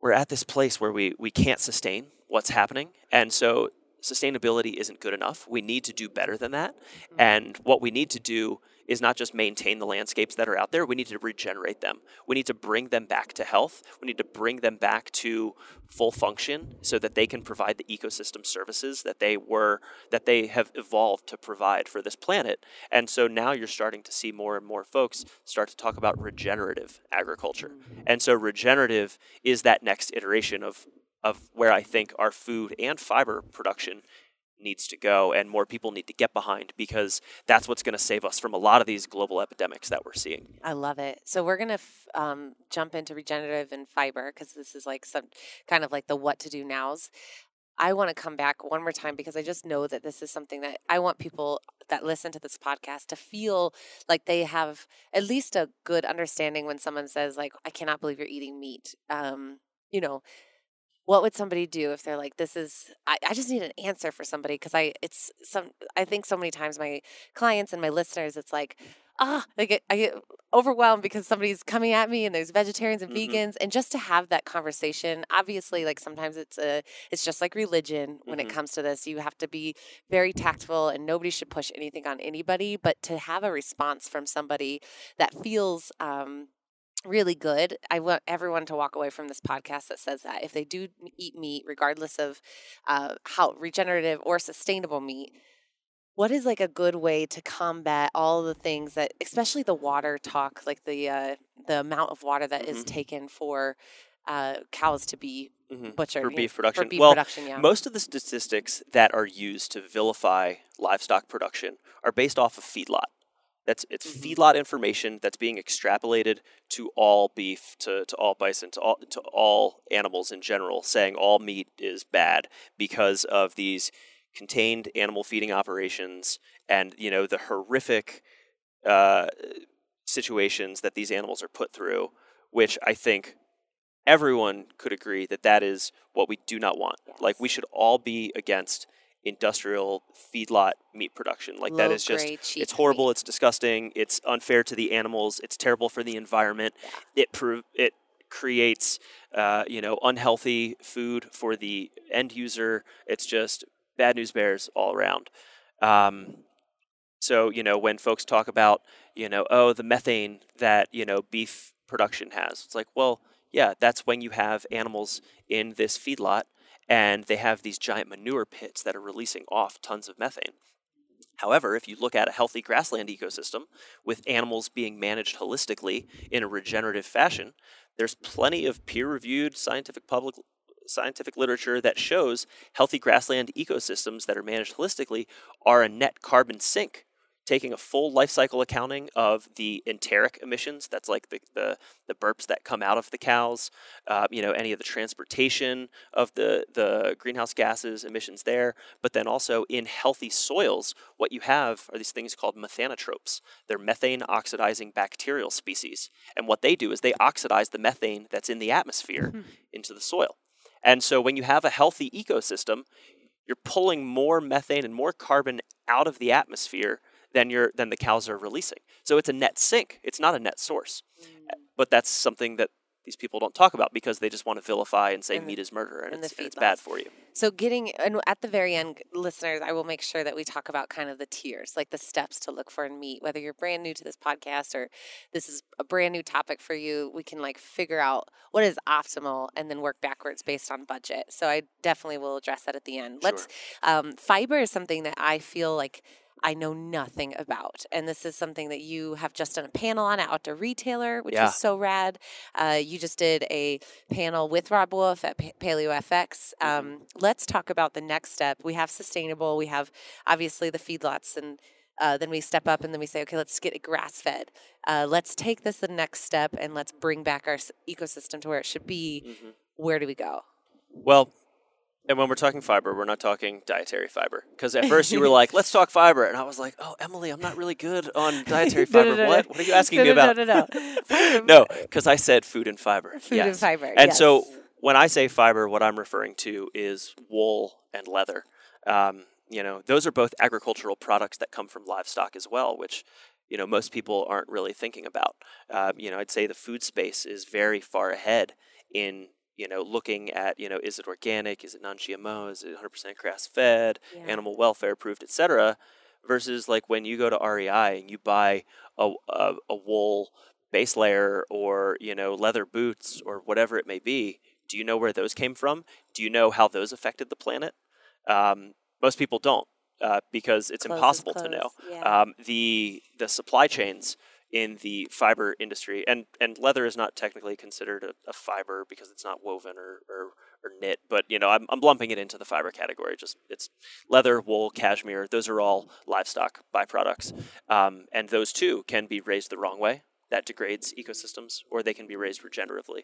Speaker 2: we're at this place where we, we can't sustain what's happening. And so sustainability isn't good enough. We need to do better than that. Mm-hmm. And what we need to do is not just maintain the landscapes that are out there, we need to regenerate them. We need to bring them back to health. We need to bring them back to full function so that they can provide the ecosystem services that they were that they have evolved to provide for this planet. And so now you're starting to see more and more folks start to talk about regenerative agriculture. Mm-hmm. And so regenerative is that next iteration of of where I think our food and fiber production needs to go and more people need to get behind because that's what's going to save us from a lot of these global epidemics that we're seeing.
Speaker 1: I love it. So we're going to f- um, jump into regenerative and fiber because this is like some kind of like the what to do nows. I want to come back one more time because I just know that this is something that I want people that listen to this podcast to feel like they have at least a good understanding when someone says like I cannot believe you're eating meat. Um, you know, what would somebody do if they're like this is i, I just need an answer for somebody because i it's some i think so many times my clients and my listeners it's like ah I get, I get overwhelmed because somebody's coming at me and there's vegetarians and mm-hmm. vegans and just to have that conversation obviously like sometimes it's a it's just like religion when mm-hmm. it comes to this you have to be very tactful and nobody should push anything on anybody but to have a response from somebody that feels um really good. I want everyone to walk away from this podcast that says that if they do eat meat, regardless of uh, how regenerative or sustainable meat, what is like a good way to combat all the things that, especially the water talk, like the uh, the amount of water that mm-hmm. is taken for uh, cows to be mm-hmm. butchered
Speaker 2: for beef production.
Speaker 1: For beef
Speaker 2: well,
Speaker 1: production, yeah.
Speaker 2: most of the statistics that are used to vilify livestock production are based off of feedlot. That's it's mm-hmm. feedlot information that's being extrapolated to all beef, to, to all bison, to all to all animals in general, saying all meat is bad because of these contained animal feeding operations and you know the horrific uh, situations that these animals are put through, which I think everyone could agree that that is what we do not want. Yes. Like we should all be against industrial feedlot meat production. Like Low that is just it's horrible, meat. it's disgusting, it's unfair to the animals, it's terrible for the environment. It pro- it creates uh, you know unhealthy food for the end user. It's just bad news bears all around. Um, so you know when folks talk about you know oh the methane that you know beef production has, it's like well yeah that's when you have animals in this feedlot and they have these giant manure pits that are releasing off tons of methane. However, if you look at a healthy grassland ecosystem with animals being managed holistically in a regenerative fashion, there's plenty of peer-reviewed scientific public scientific literature that shows healthy grassland ecosystems that are managed holistically are a net carbon sink taking a full life cycle accounting of the enteric emissions. That's like the, the, the burps that come out of the cows, uh, you know, any of the transportation of the, the greenhouse gases emissions there. But then also in healthy soils, what you have are these things called methanotrophs. They're methane oxidizing bacterial species. And what they do is they oxidize the methane that's in the atmosphere mm-hmm. into the soil. And so when you have a healthy ecosystem, you're pulling more methane and more carbon out of the atmosphere than your than the cows are releasing. So it's a net sink. It's not a net source. Mm. But that's something that these people don't talk about because they just want to vilify and say and meat is murder and, and, it's, and it's, bad for you.
Speaker 1: So getting and at the very end, listeners, I will make sure that we talk about kind of the tiers, like the steps to look for in meat. Whether you're brand new to this podcast or this is a brand new topic for you, we can like figure out what is optimal and then work backwards based on budget. So I definitely will address that at the end. Sure. Let's um, fiber is something that I feel like I know nothing about. And this is something that you have just done a panel on at Outdoor Retailer, which
Speaker 2: Yeah.
Speaker 1: is so rad. Uh, you just did a panel with Robb Wolf at Pa- Paleo FX.
Speaker 2: Mhm.
Speaker 1: Um, let's talk about the next step. We have sustainable, we have obviously the feedlots, and uh, then we step up and then we say, okay, let's get it grass fed. Uh, let's take this the next step and let's bring back our ecosystem to where it should be.
Speaker 2: Mhm.
Speaker 1: Where do we go?
Speaker 2: Well, and when we're talking fiber, we're not talking dietary fiber. Because at first you were like, let's talk fiber. And I was like, oh, Emily, I'm not really good on dietary
Speaker 1: No, no,
Speaker 2: fiber.
Speaker 1: no, no.
Speaker 2: what? What are you asking me about?
Speaker 1: No, no, no.
Speaker 2: No, because I said food and fiber.
Speaker 1: Food and fiber.
Speaker 2: And
Speaker 1: yes.
Speaker 2: so when I say fiber, what I'm referring to is wool and leather. Um, you know, those are both agricultural products that come from livestock as well, which you know most people aren't really thinking about. Um, you know, I'd say the food space is very far ahead in you know looking at you know is it organic, is it non-GMO, is it 100% grass-fed,
Speaker 1: Yeah.
Speaker 2: animal welfare approved, etc. Versus like when you go to REI and you buy a, a, a wool base layer or you know leather boots or whatever it may be do you know where those came from do you know how those affected the planet um, most people don't uh, because it's
Speaker 1: is
Speaker 2: impossible to know
Speaker 1: Yeah.
Speaker 2: um, the the supply chains in the fiber industry and and leather is not technically considered a, a fiber because it's not woven or, or or knit but you know I'm, I'm lumping it into the fiber category just it's leather wool cashmere those are all livestock byproducts. Um, and those too can be raised the wrong way. That degrades ecosystems or they can be raised regeneratively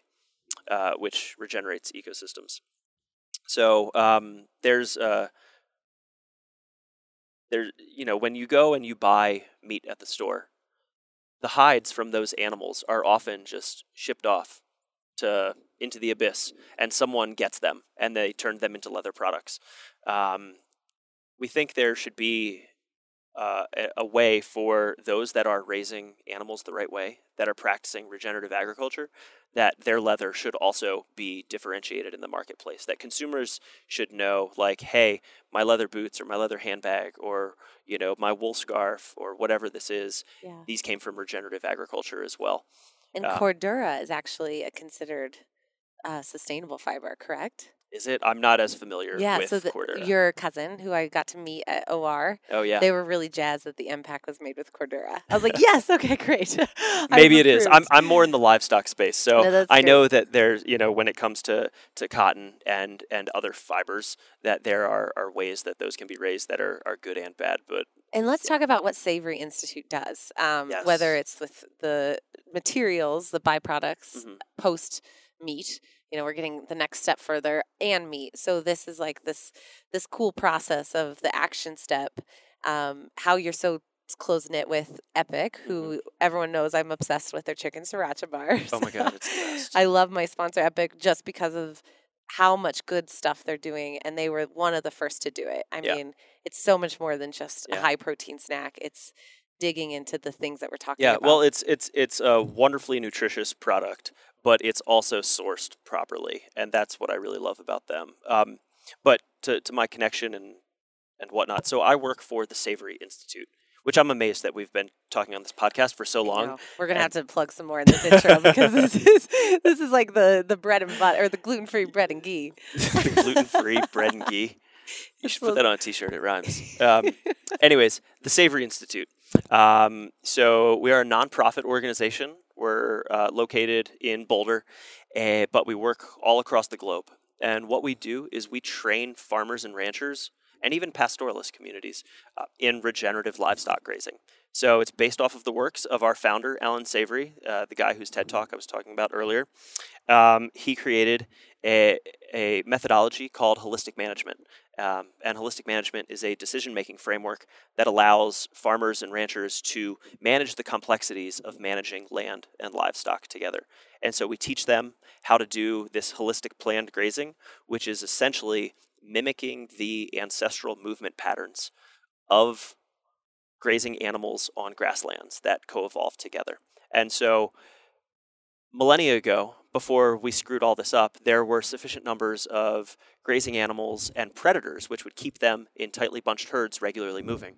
Speaker 2: uh, which regenerates ecosystems. So um, there's uh, there you know when you go and you buy meat at the store the hides from those animals are often just shipped off to into the abyss and someone gets them and they turn them into leather products. Um, we think there should be uh, a, way for those that are raising animals the right way that are practicing regenerative agriculture that their leather should also be differentiated in the marketplace that consumers should know like hey my leather boots or my leather handbag or you know my wool scarf or whatever this is
Speaker 1: yeah.
Speaker 2: these came from regenerative agriculture as well
Speaker 1: And
Speaker 2: uh,
Speaker 1: Cordura is actually a considered uh, sustainable fiber, correct?
Speaker 2: Is it i'm not as familiar
Speaker 1: Yeah.
Speaker 2: with
Speaker 1: so the,
Speaker 2: Cordura.
Speaker 1: your cousin, who I got to meet at OR,
Speaker 2: oh yeah
Speaker 1: they were really jazzed that the impact was made with Cordura. I was like, yes, okay, great.
Speaker 2: Maybe it is I'm. I'm more in the livestock space so
Speaker 1: No,
Speaker 2: i
Speaker 1: great.
Speaker 2: know that there's you know when it comes to, to cotton and and other fibers that there are, are ways that those can be raised that are, are good and bad but
Speaker 1: And let's talk about what Savory Institute does. Um, Whether it's with the materials, the byproducts,
Speaker 2: Mhm.
Speaker 1: post meat. You know, we're getting the next step further and meet So this is like this this cool process of the action step. Um, how you're so close knit with Epic, who everyone knows I'm obsessed with their chicken sriracha bars.
Speaker 2: Mm-hmm. oh my god it's the best
Speaker 1: I love my sponsor Epic just because of how much good stuff they're doing and they were one of the first to do it. I
Speaker 2: Yeah.
Speaker 1: mean, it's so much more than just a high protein snack. It's digging into the things that we're talking
Speaker 2: Yeah,
Speaker 1: about.
Speaker 2: Yeah, well, it's it's it's a wonderfully nutritious product, but it's also sourced properly, and that's what I really love about them. Um, but to to my connection and and whatnot, so I work for the Savory Institute, which I'm amazed that we've been talking on this podcast for so long.
Speaker 1: We're gonna
Speaker 2: and-
Speaker 1: have to plug some more in this intro because this is this is like the the bread and butter or the gluten free bread and ghee.
Speaker 2: the gluten free bread and ghee. You should put that on a T-shirt. It rhymes. Um, anyways, the Savory Institute. Um, so we are a nonprofit organization. We're uh, located in Boulder, eh, but we work all across the globe. And what we do is we train farmers and ranchers and even pastoralist communities uh, in regenerative livestock grazing. So it's based off of the works of our founder, Allan Savory, uh, the guy whose TED Talk I was talking about earlier. Um, he created a, a methodology called holistic management. Um, and holistic management is a decision making framework that allows farmers and ranchers to manage the complexities of managing land and livestock together. And so we teach them how to do this holistic planned grazing, which is essentially mimicking the ancestral movement patterns of grazing animals on grasslands that co evolved together. And so millennia ago, before we screwed all this up, there were sufficient numbers of grazing animals and predators which would keep them in tightly bunched herds regularly moving.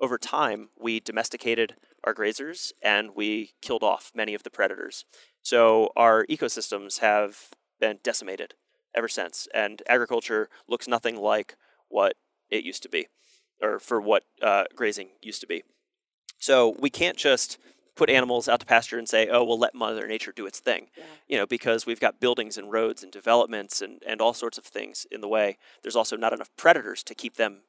Speaker 2: Over time, we domesticated our grazers and we killed off many of the predators. So our ecosystems have been decimated ever since, and agriculture looks nothing like what it used to be. or for what uh, grazing used to be. So we can't just put animals out to pasture and say, oh, we'll let Mother Nature do its thing.
Speaker 1: Yeah.
Speaker 2: You know, because we've got buildings and roads and developments and, and all sorts of things in the way. There's also not enough predators to keep them,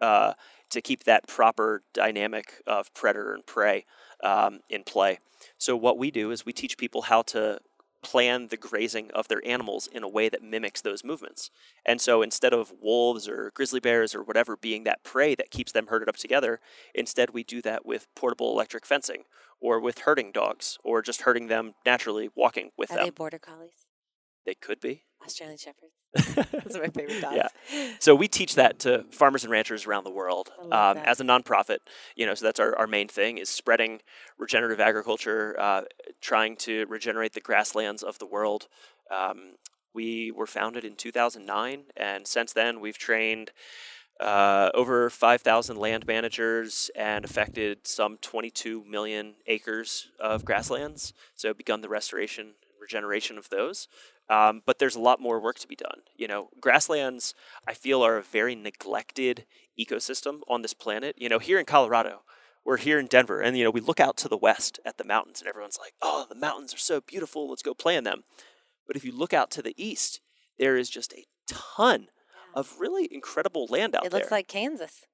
Speaker 2: uh, to keep that proper dynamic of predator and prey um, in play. So what we do is we teach people how to plan the grazing of their animals in a way that mimics those movements. And so instead of wolves or grizzly bears or whatever being that prey that keeps them herded up together, instead we do that with portable electric fencing or with herding dogs or just herding them naturally walking with
Speaker 1: Are
Speaker 2: them.
Speaker 1: they border collies?
Speaker 2: They could be.
Speaker 1: Australian shepherds. Those are my favorite dogs.
Speaker 2: Yeah. So we teach that to farmers and ranchers around the world um, as a nonprofit. You know, so that's our, our main thing is spreading regenerative agriculture, uh, trying to regenerate the grasslands of the world. Um, we were founded in 2009, and since then we've trained uh, over 5,000 land managers and affected some 22 million acres of grasslands. So begun the restoration and regeneration of those. Um, but there's a lot more work to be done. You know, grasslands, I feel, are a very neglected ecosystem on this planet. You know, here in Colorado, we're here in Denver, and you know, we look out to the west at the mountains, and everyone's like, "Oh, the mountains are so beautiful. Let's go play in them." But if you look out to the east, there is just a ton of really incredible land out there.
Speaker 1: It
Speaker 2: there.
Speaker 1: looks like Kansas.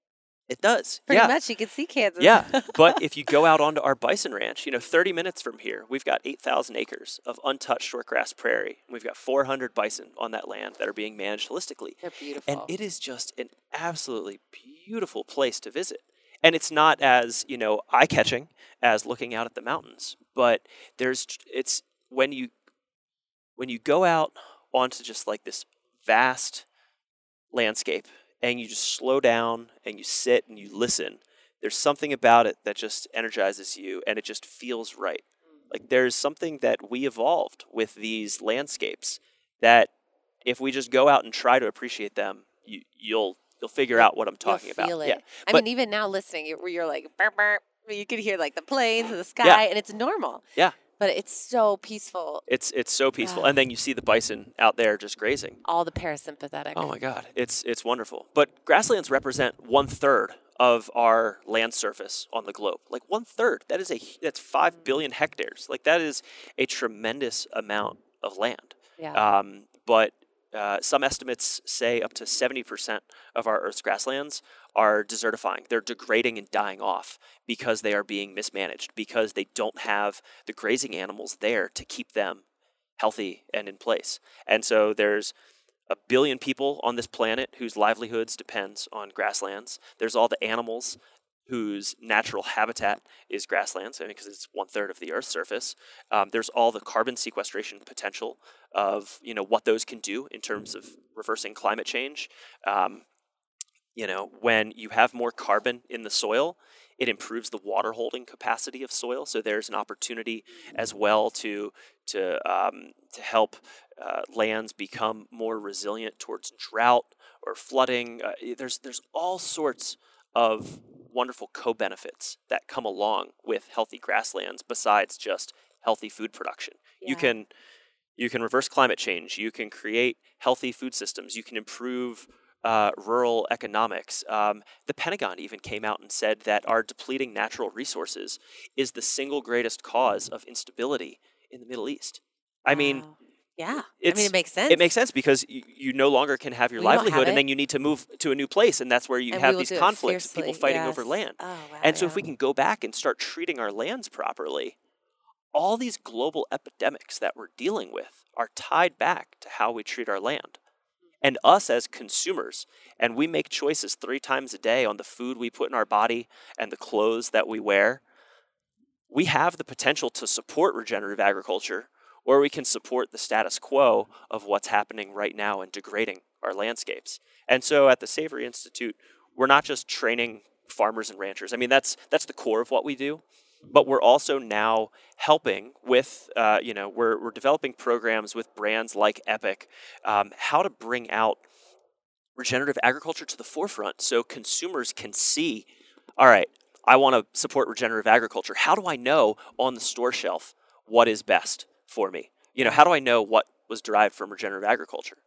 Speaker 2: It does.
Speaker 1: Pretty
Speaker 2: yeah.
Speaker 1: much, you can see Kansas.
Speaker 2: Yeah, but if you go out onto our bison ranch, you know, 30 minutes from here, we've got 8,000 acres of untouched shortgrass prairie. And we've got 400 bison on that land that are being managed holistically.
Speaker 1: they're beautiful.
Speaker 2: And it is just an absolutely beautiful place to visit. And it's not as, you know, eye-catching as looking out at the mountains, but there's it's when you when you go out onto just like this vast landscape and you just slow down and you sit and you listen, there's something about it that just energizes you and it just feels right. Like there's something that we evolved with these landscapes that if we just go out and try to appreciate them, you, you'll you'll figure out what I'm talking about.
Speaker 1: it.
Speaker 2: Yeah.
Speaker 1: I
Speaker 2: but-
Speaker 1: mean, even now listening, you're like, burp, burp, you can hear like the planes and the sky, and it's normal.
Speaker 2: Yeah.
Speaker 1: But it's so peaceful.
Speaker 2: It's it's so peaceful.
Speaker 1: Ah.
Speaker 2: And then you see the bison out there just grazing.
Speaker 1: All the parasympathetic.
Speaker 2: Oh my God, it's it's wonderful. But grasslands represent one third of our land surface on the globe. Like one third. That is a that's five billion hectares. Like that is a tremendous amount of land.
Speaker 1: yeah.
Speaker 2: Um, but uh, some estimates say up to 70% of our Earth's grasslands are desertifying. They're degrading and dying off because they are being mismanaged, because they don't have the grazing animals there to keep them healthy and in place. And so there's a billion people on this planet whose livelihoods depends on grasslands. There's all the animals whose natural habitat is grasslands, I mean, because it's one third of the Earth's surface. Um, there's all the carbon sequestration potential of you know what those can do in terms of reversing climate change. Um, you know, when you have more carbon in the soil, it improves the water holding capacity of soil. So there's an opportunity as well to to um, to help uh, lands become more resilient towards drought or flooding. Uh, there's there's all sorts of wonderful co-benefits that come along with healthy grasslands besides just healthy food production. You can you can reverse climate change. You can create healthy food systems. You can improve uh, rural economics. Um, the Pentagon even came out and said that our depleting natural resources is the single greatest cause of instability in the Middle East. I mean,
Speaker 1: Yeah. I mean, it makes sense.
Speaker 2: it makes sense because you, you no longer can have your
Speaker 1: We don't have
Speaker 2: livelihood, and then you need to move to a new place, and that's where you
Speaker 1: And
Speaker 2: have these conflicts, of people fighting over land.
Speaker 1: Oh, wow,
Speaker 2: And so, if we can go back and start treating our lands properly, all these global epidemics that we're dealing with are tied back to how we treat our land. And us as consumers, and we make choices three times a day on the food we put in our body and the clothes that we wear. We have the potential to support regenerative agriculture, or we can support the status quo of what's happening right now and degrading our landscapes. And so at the Savory Institute, we're not just training farmers and ranchers. I mean, that's that's the core of what we do. But we're also now helping with, uh, you know, we're we're developing programs with brands like Epic, um, how to bring out regenerative agriculture to the forefront, so consumers can see, all right, I want to support regenerative agriculture. How do I know on the store shelf what is best for me? You know, how do I know what was derived from regenerative agriculture?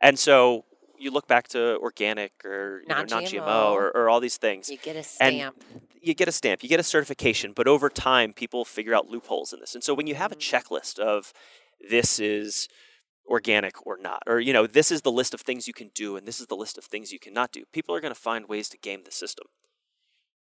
Speaker 2: And so you look back to organic or you non-GMO
Speaker 1: Non-GMO.
Speaker 2: or, or all these things.
Speaker 1: You get a stamp.
Speaker 2: you get a stamp, you get a certification, but over time, people figure out loopholes in this. And so when you have a
Speaker 1: Mhm.
Speaker 2: checklist of this is organic or not, or you know, this is the list of things you can do and this is the list of things you cannot do, people are going to find ways to game the system.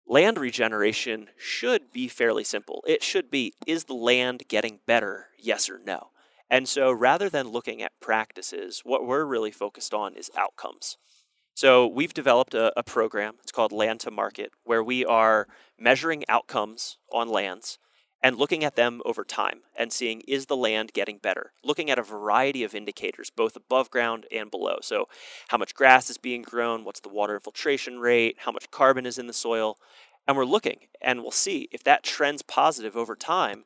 Speaker 2: Land regeneration should be fairly simple. It should be is the land getting better, yes or no? And so rather than looking at practices, what we're really focused on is outcomes. So we've developed a, a program, it's called Land to Market, where we are measuring outcomes on lands and looking at them over time and seeing is the land getting better, looking at a variety of indicators, both above ground and below. So, how much grass is being grown, what's the water infiltration rate, how much carbon is in the soil. And we're looking and we'll see if that trends positive over time,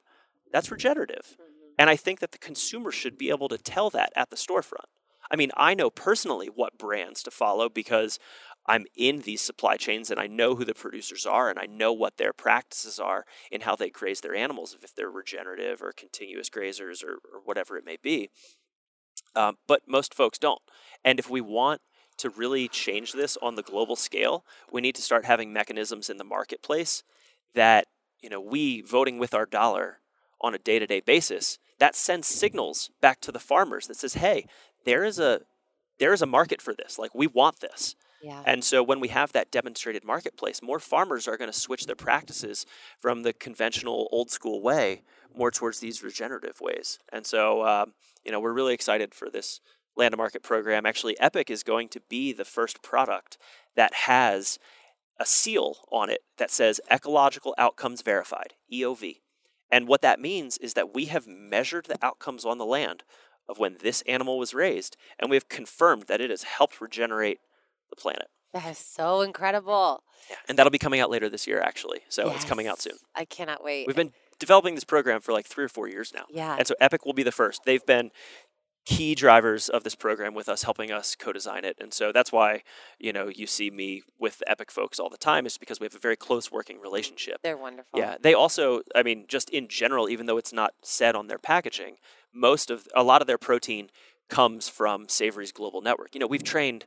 Speaker 2: that's regenerative.
Speaker 1: Mhm.
Speaker 2: And I think that the consumer should be able to tell that at the storefront. I mean, I know personally what brands to follow because I'm in these supply chains and I know who the producers are and I know what their practices are and how they graze their animals, if they're regenerative or continuous grazers or, or whatever it may be. Um, but most folks don't. And if we want to really change this on the global scale, we need to start having mechanisms in the marketplace that, you know, we voting with our dollar on a day to day basis, that sends signals back to the farmers that says, hey, there is a there is a market for this. Like we want this. And so when we have that demonstrated marketplace, more farmers are going to switch their practices from the conventional old school way more towards these regenerative ways. And so, um, you know, we're really excited for this land to market program. Actually, Epic is going to be the first product that has a seal on it that says ecological outcomes verified, EOV. And what that means is that we have measured the outcomes on the land of when this animal was raised, and we have confirmed that it has helped regenerate the planet.
Speaker 1: that is so incredible.
Speaker 2: Yeah, and that'll be coming out later this year, actually. So it's coming out soon.
Speaker 1: I cannot wait.
Speaker 2: We've been developing this program for like three or four years now.
Speaker 1: yeah.
Speaker 2: And so Epic will be the first. They've been key drivers of this program with us helping us co-design it and so that's why you know you see me with the epic folks all the time is because we have a very close working relationship
Speaker 1: They're wonderful.
Speaker 2: yeah they also i mean just in general even though it's not said on their packaging most of a lot of their protein comes from savory's global network you know we've trained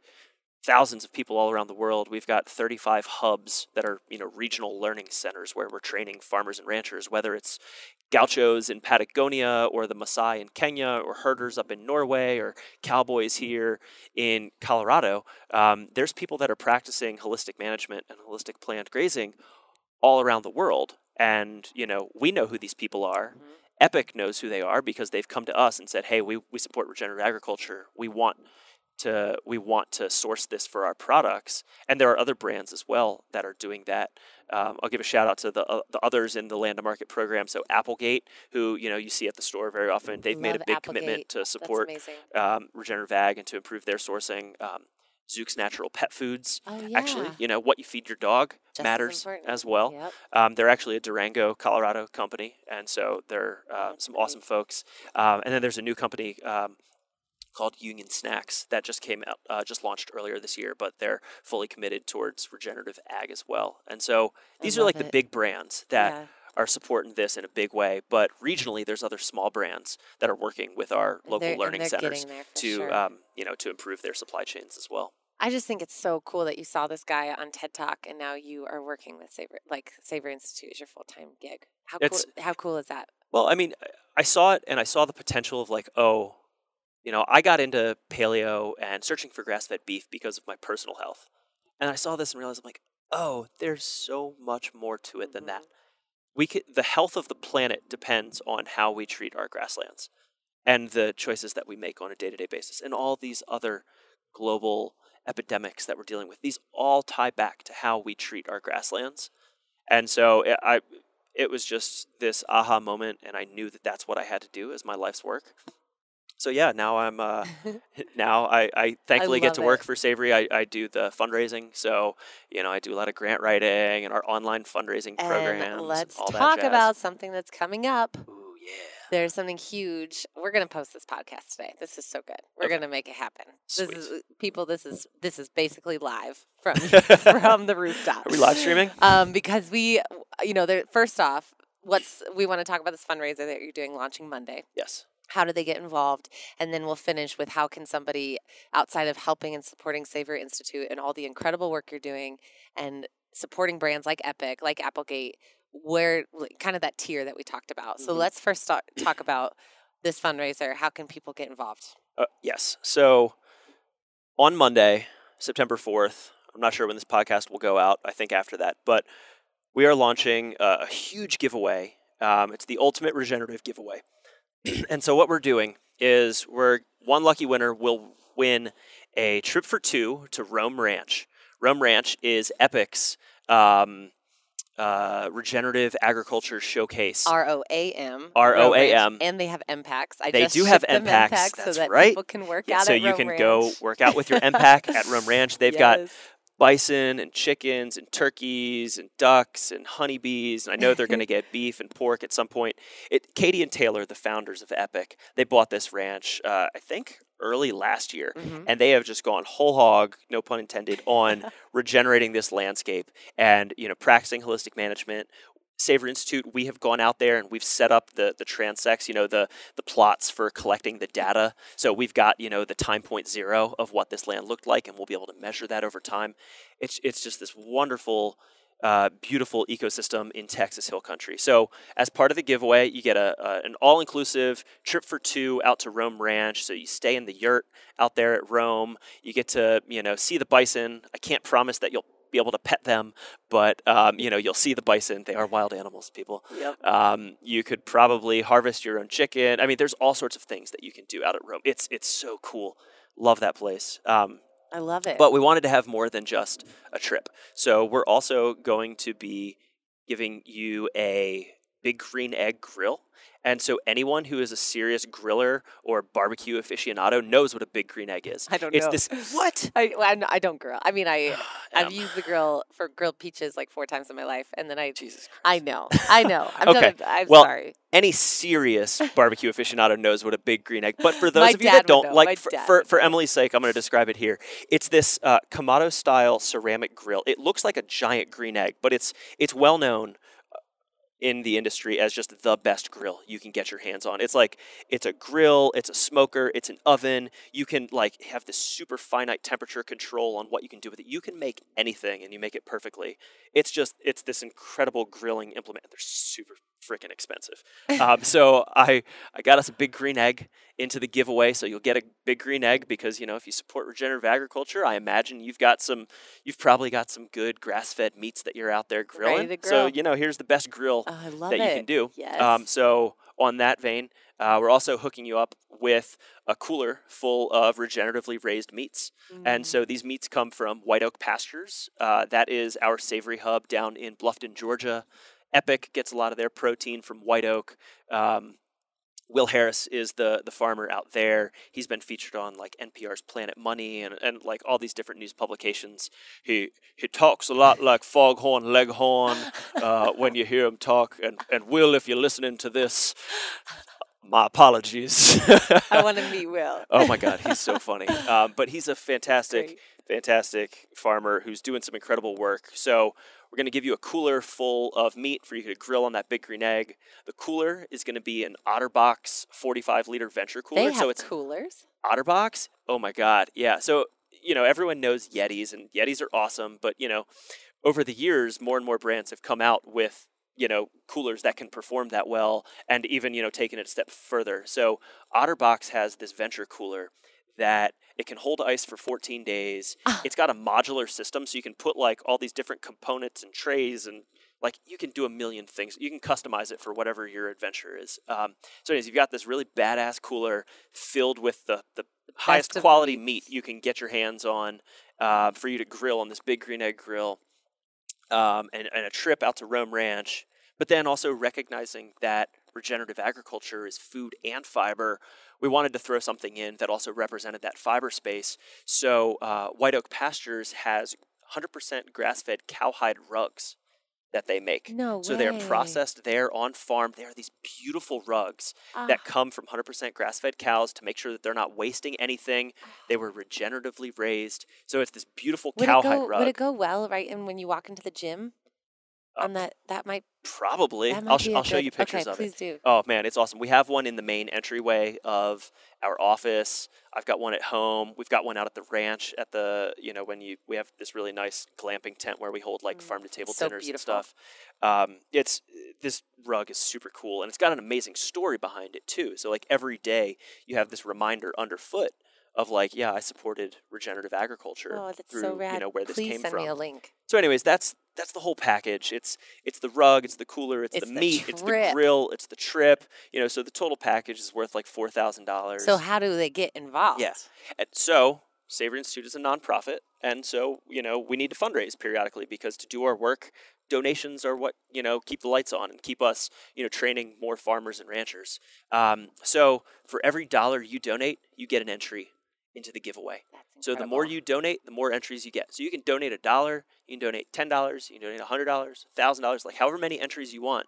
Speaker 2: thousands of people all around the world. We've got 35 hubs that are you know regional learning centers where we're training farmers and ranchers whether it's gauchos in patagonia or the maasai in kenya or herders up in norway or cowboys here in colorado. Um, there's people that are practicing holistic management and holistic planned grazing all around the world. And you know we know who these people are.
Speaker 1: Mhm.
Speaker 2: epic knows who they are because they've come to us and said hey we, we support regenerative agriculture. We want to we want to source this for our products and there are other brands as well that are doing that um, i'll give a shout out to the, uh, the others in the land to market program so applegate who you know you see at the store very often they've made a big
Speaker 1: Applegate.
Speaker 2: commitment to support um, regenerative ag and to improve their sourcing um, Zuke's natural pet foods
Speaker 1: Oh yeah.
Speaker 2: actually you know what you feed your dog
Speaker 1: Just
Speaker 2: matters
Speaker 1: important.
Speaker 2: as well
Speaker 1: Yep.
Speaker 2: um, they're actually a Durango, Colorado company, and so they're uh, some awesome folks. Um, and then there's a new company um, called Union Snacks that just came out, uh, just launched earlier this year, but they're fully committed towards regenerative ag as well. And so these are like
Speaker 1: love
Speaker 2: the big brands that
Speaker 1: yeah.
Speaker 2: are supporting this in a big way. But regionally, there's other small brands that are working with our
Speaker 1: And
Speaker 2: local learning centers
Speaker 1: getting there for
Speaker 2: to,
Speaker 1: sure.
Speaker 2: um, you know, to improve their supply chains as well.
Speaker 1: I just think it's so cool that you saw this guy on TED Talk and now you are working with Savor like Savor Institute is your full time gig. How cool how cool is that?
Speaker 2: Well, I mean, I saw it and I saw the potential of like, oh, you know, I got into paleo and searching for grass fed beef because of my personal health. And I saw this and realized I'm like, oh, there's so much more to it than that. Mm-hmm. We could, the health of the planet depends on how we treat our grasslands and the choices that we make on a day to day basis. And all these other global epidemics that we're dealing with, these all tie back to how we treat our grasslands. And so it, I, it was just this aha moment, and I knew that that's what I had to do as my life's work. So yeah, now I'm uh, now I, I thankfully get
Speaker 1: love
Speaker 2: to work
Speaker 1: it.
Speaker 2: for Savory. I, I do the fundraising, so you know I do a lot of grant writing and our online fundraising programs.
Speaker 1: and let's
Speaker 2: all that
Speaker 1: talk about something that's coming up.
Speaker 2: Ooh yeah,
Speaker 1: There's something huge. We're gonna post this podcast today. This is so good. We're
Speaker 2: Okay.
Speaker 1: gonna make it happen.
Speaker 2: Sweet.
Speaker 1: This is people. This is this is basically live from from the rooftop.
Speaker 2: Are we live streaming?
Speaker 1: Um, because we, you know, there, first off, what's we want to talk about this fundraiser that you're doing launching Monday.
Speaker 2: Yes.
Speaker 1: How do they get involved and then we'll finish with how can somebody outside of helping and supporting savory institute and all the incredible work you're doing and supporting brands like epic like applegate where kind of that tier that we talked about so
Speaker 2: Mhm.
Speaker 1: let's first start, talk about this fundraiser how can people get involved
Speaker 2: Uh, yes. So on Monday, September 4th, I'm not sure when this podcast will go out. I think after that. But we are launching a, a huge giveaway. Um, it's the ultimate regenerative giveaway. and so what we're doing is we're one lucky winner will win a trip for two to Roam Ranch. Roam Ranch is Epic's um, uh, regenerative agriculture showcase.
Speaker 1: r-o-a-m
Speaker 2: R-O-A-M.
Speaker 1: Roam and they have m packs i
Speaker 2: They do have
Speaker 1: shipped them
Speaker 2: M-Packs,
Speaker 1: M-Packs so that
Speaker 2: right.
Speaker 1: people can work
Speaker 2: Yeah,
Speaker 1: out
Speaker 2: so you
Speaker 1: Roam
Speaker 2: can
Speaker 1: Ranch.
Speaker 2: go work out with your MPAC at Roam Ranch. They've got
Speaker 1: Yes.
Speaker 2: Bison and chickens and turkeys and ducks and honeybees. And I know they're going to get beef and pork at some point. It, Katie and Taylor, the founders of Epic, they bought this ranch, uh, I think, early last year.
Speaker 1: Mhm.
Speaker 2: And they have just gone whole hog, no pun intended, on regenerating this landscape and you know practicing holistic management. Savory Institute, we have gone out there and we've set up the the transects, you know, the the plots for collecting the data. So we've got you know the time point zero of what this land looked like, and we'll be able to measure that over time. It's it's just this wonderful. Uh, beautiful ecosystem in Texas Hill Country. So, as part of the giveaway, you get a, a an all inclusive trip for two out to Roam Ranch. So you stay in the yurt out there at Roam. You get to you know see the bison. I can't promise that you'll be able to pet them, but um, you know you'll see the bison. They are wild animals, people.
Speaker 1: Yep.
Speaker 2: Um, you could probably harvest your own chicken. I mean, there's all sorts of things that you can do out at Roam. It's it's so cool. Love that place. Um,
Speaker 1: i love it
Speaker 2: but we wanted to have more than just a trip. So we're also going to be giving you a big green egg grill. And so anyone who is a serious griller or barbecue aficionado knows what a big green egg is.
Speaker 1: I don't
Speaker 2: it's
Speaker 1: know.
Speaker 2: this what?
Speaker 1: I, I'm I don't grill. I mean, I I've used the grill for grilled peaches like four times in my life, and then I
Speaker 2: Jesus Christ.
Speaker 1: I know I know I'm
Speaker 2: Okay.
Speaker 1: done. I'm
Speaker 2: Well,
Speaker 1: sorry.
Speaker 2: any serious barbecue aficionado knows what a big green egg. But for those of you that don't,
Speaker 1: know.
Speaker 2: like for for, for. Emily's sake, I'm going to describe it here. It's this uh, Kamado style ceramic grill. It looks like a giant green egg, but it's it's well known in the industry as just the best grill you can get your hands on. It's like it's a grill, it's a smoker, it's an oven. You can like have this super finite temperature control on what you can do with it. You can make anything and you make it perfectly. It's just it's this incredible grilling implement. They're super freaking expensive. Um, so I I got us a big green egg into the giveaway. So you'll get a big green egg because you know if you support regenerative agriculture, I imagine you've got some you've probably got some good grass fed meats that you're out there grilling.
Speaker 1: to
Speaker 2: So you know here's the best grill
Speaker 1: Oh,
Speaker 2: that
Speaker 1: it.
Speaker 2: you can do.
Speaker 1: Yes.
Speaker 2: Um, so on that vein, uh, we're also hooking you up with a cooler full of regeneratively raised meats. And
Speaker 1: Mm.
Speaker 2: so these meats come from White Oak Pastures. Uh, that is our savory hub down in Bluffton, Georgia. Epic gets a lot of their protein from White Oak. Um, Will Harris is the the farmer out there. He's been featured on like NPR's Planet Money and, and like all these different news publications. He he talks a lot like Foghorn Leghorn uh, when you hear him talk. And and Will, if you're listening to this, my apologies.
Speaker 1: I want to meet Will.
Speaker 2: oh my God, he's so funny. Um, but he's a fantastic,
Speaker 1: Great.
Speaker 2: fantastic farmer who's doing some incredible work. So we're going to give you a cooler full of meat for you to grill on that big green egg. The cooler is going to be an OtterBox 45 liter venture cooler.
Speaker 1: They have
Speaker 2: so it's
Speaker 1: coolers.
Speaker 2: OtterBox. Oh my God, yeah. So you know everyone knows Yetis, and Yetis are awesome. But you know, over the years, more and more brands have come out with you know coolers that can perform that well, and even you know taken it a step further. So OtterBox has this venture cooler that it can hold ice for 14 days.
Speaker 1: Ah.
Speaker 2: It's got a modular system, so you can put like all these different components and trays and like you can do a million things. You can customize it for whatever your adventure is. Um, so, anyways, you've got this really badass cooler filled with the the highest quality meat you can get your hands on uh, for you to grill on this big green egg grill, um, and, and a trip out to Roam Ranch. But then also recognizing that regenerative agriculture is food and fiber, we wanted to throw something in that also represented that fiber space. So, uh, White Oak Pastures has 100% grass fed cowhide rugs that they make.
Speaker 1: No
Speaker 2: So they're processed there on farm. They are these beautiful rugs that
Speaker 1: Ah,
Speaker 2: come from 100% grass fed cows to make sure that they're not wasting anything. They were regeneratively raised. So it's this beautiful
Speaker 1: would it
Speaker 2: cowhide
Speaker 1: go?
Speaker 2: rug.
Speaker 1: Would it go well right? And when you walk into the gym, on that? That might
Speaker 2: Probably.
Speaker 1: that might
Speaker 2: I'll
Speaker 1: be
Speaker 2: sh-
Speaker 1: a
Speaker 2: I'll show you pictures
Speaker 1: okay,
Speaker 2: of
Speaker 1: please
Speaker 2: it.
Speaker 1: do.
Speaker 2: Oh man, it's awesome. We have one in the main entryway of our office. I've got one at home. We've got one out at the ranch at the you know when you we have this really nice glamping tent where we hold like
Speaker 1: Mm,
Speaker 2: farm to table
Speaker 1: so
Speaker 2: dinners and stuff. Um, it's this rug is super cool and it's got an amazing story behind it too. So like every day you have this reminder underfoot of like yeah I supported regenerative agriculture
Speaker 1: Oh, that's
Speaker 2: through
Speaker 1: so rad.
Speaker 2: you know where this
Speaker 1: Please
Speaker 2: came
Speaker 1: send
Speaker 2: from.
Speaker 1: me a link.
Speaker 2: So, anyways, that's that's the whole package. It's it's the rug, it's the cooler, it's,
Speaker 1: It's
Speaker 2: the
Speaker 1: the
Speaker 2: meat, it's the grill, it's the trip. You know, so the total package is worth like four thousand dollars.
Speaker 1: So how do they get involved?
Speaker 2: And so Savory Institute is a nonprofit, and so you know we need to fundraise periodically because to do our work, donations are what you know keep the lights on and keep us you know training more farmers and ranchers. Um, so for every dollar you donate, you get an entry into the giveaway. So the more you donate, the more entries you get. So you can donate a dollar, you can donate ten dollars, you can donate a hundred dollars, thousand dollars, like however many entries you want.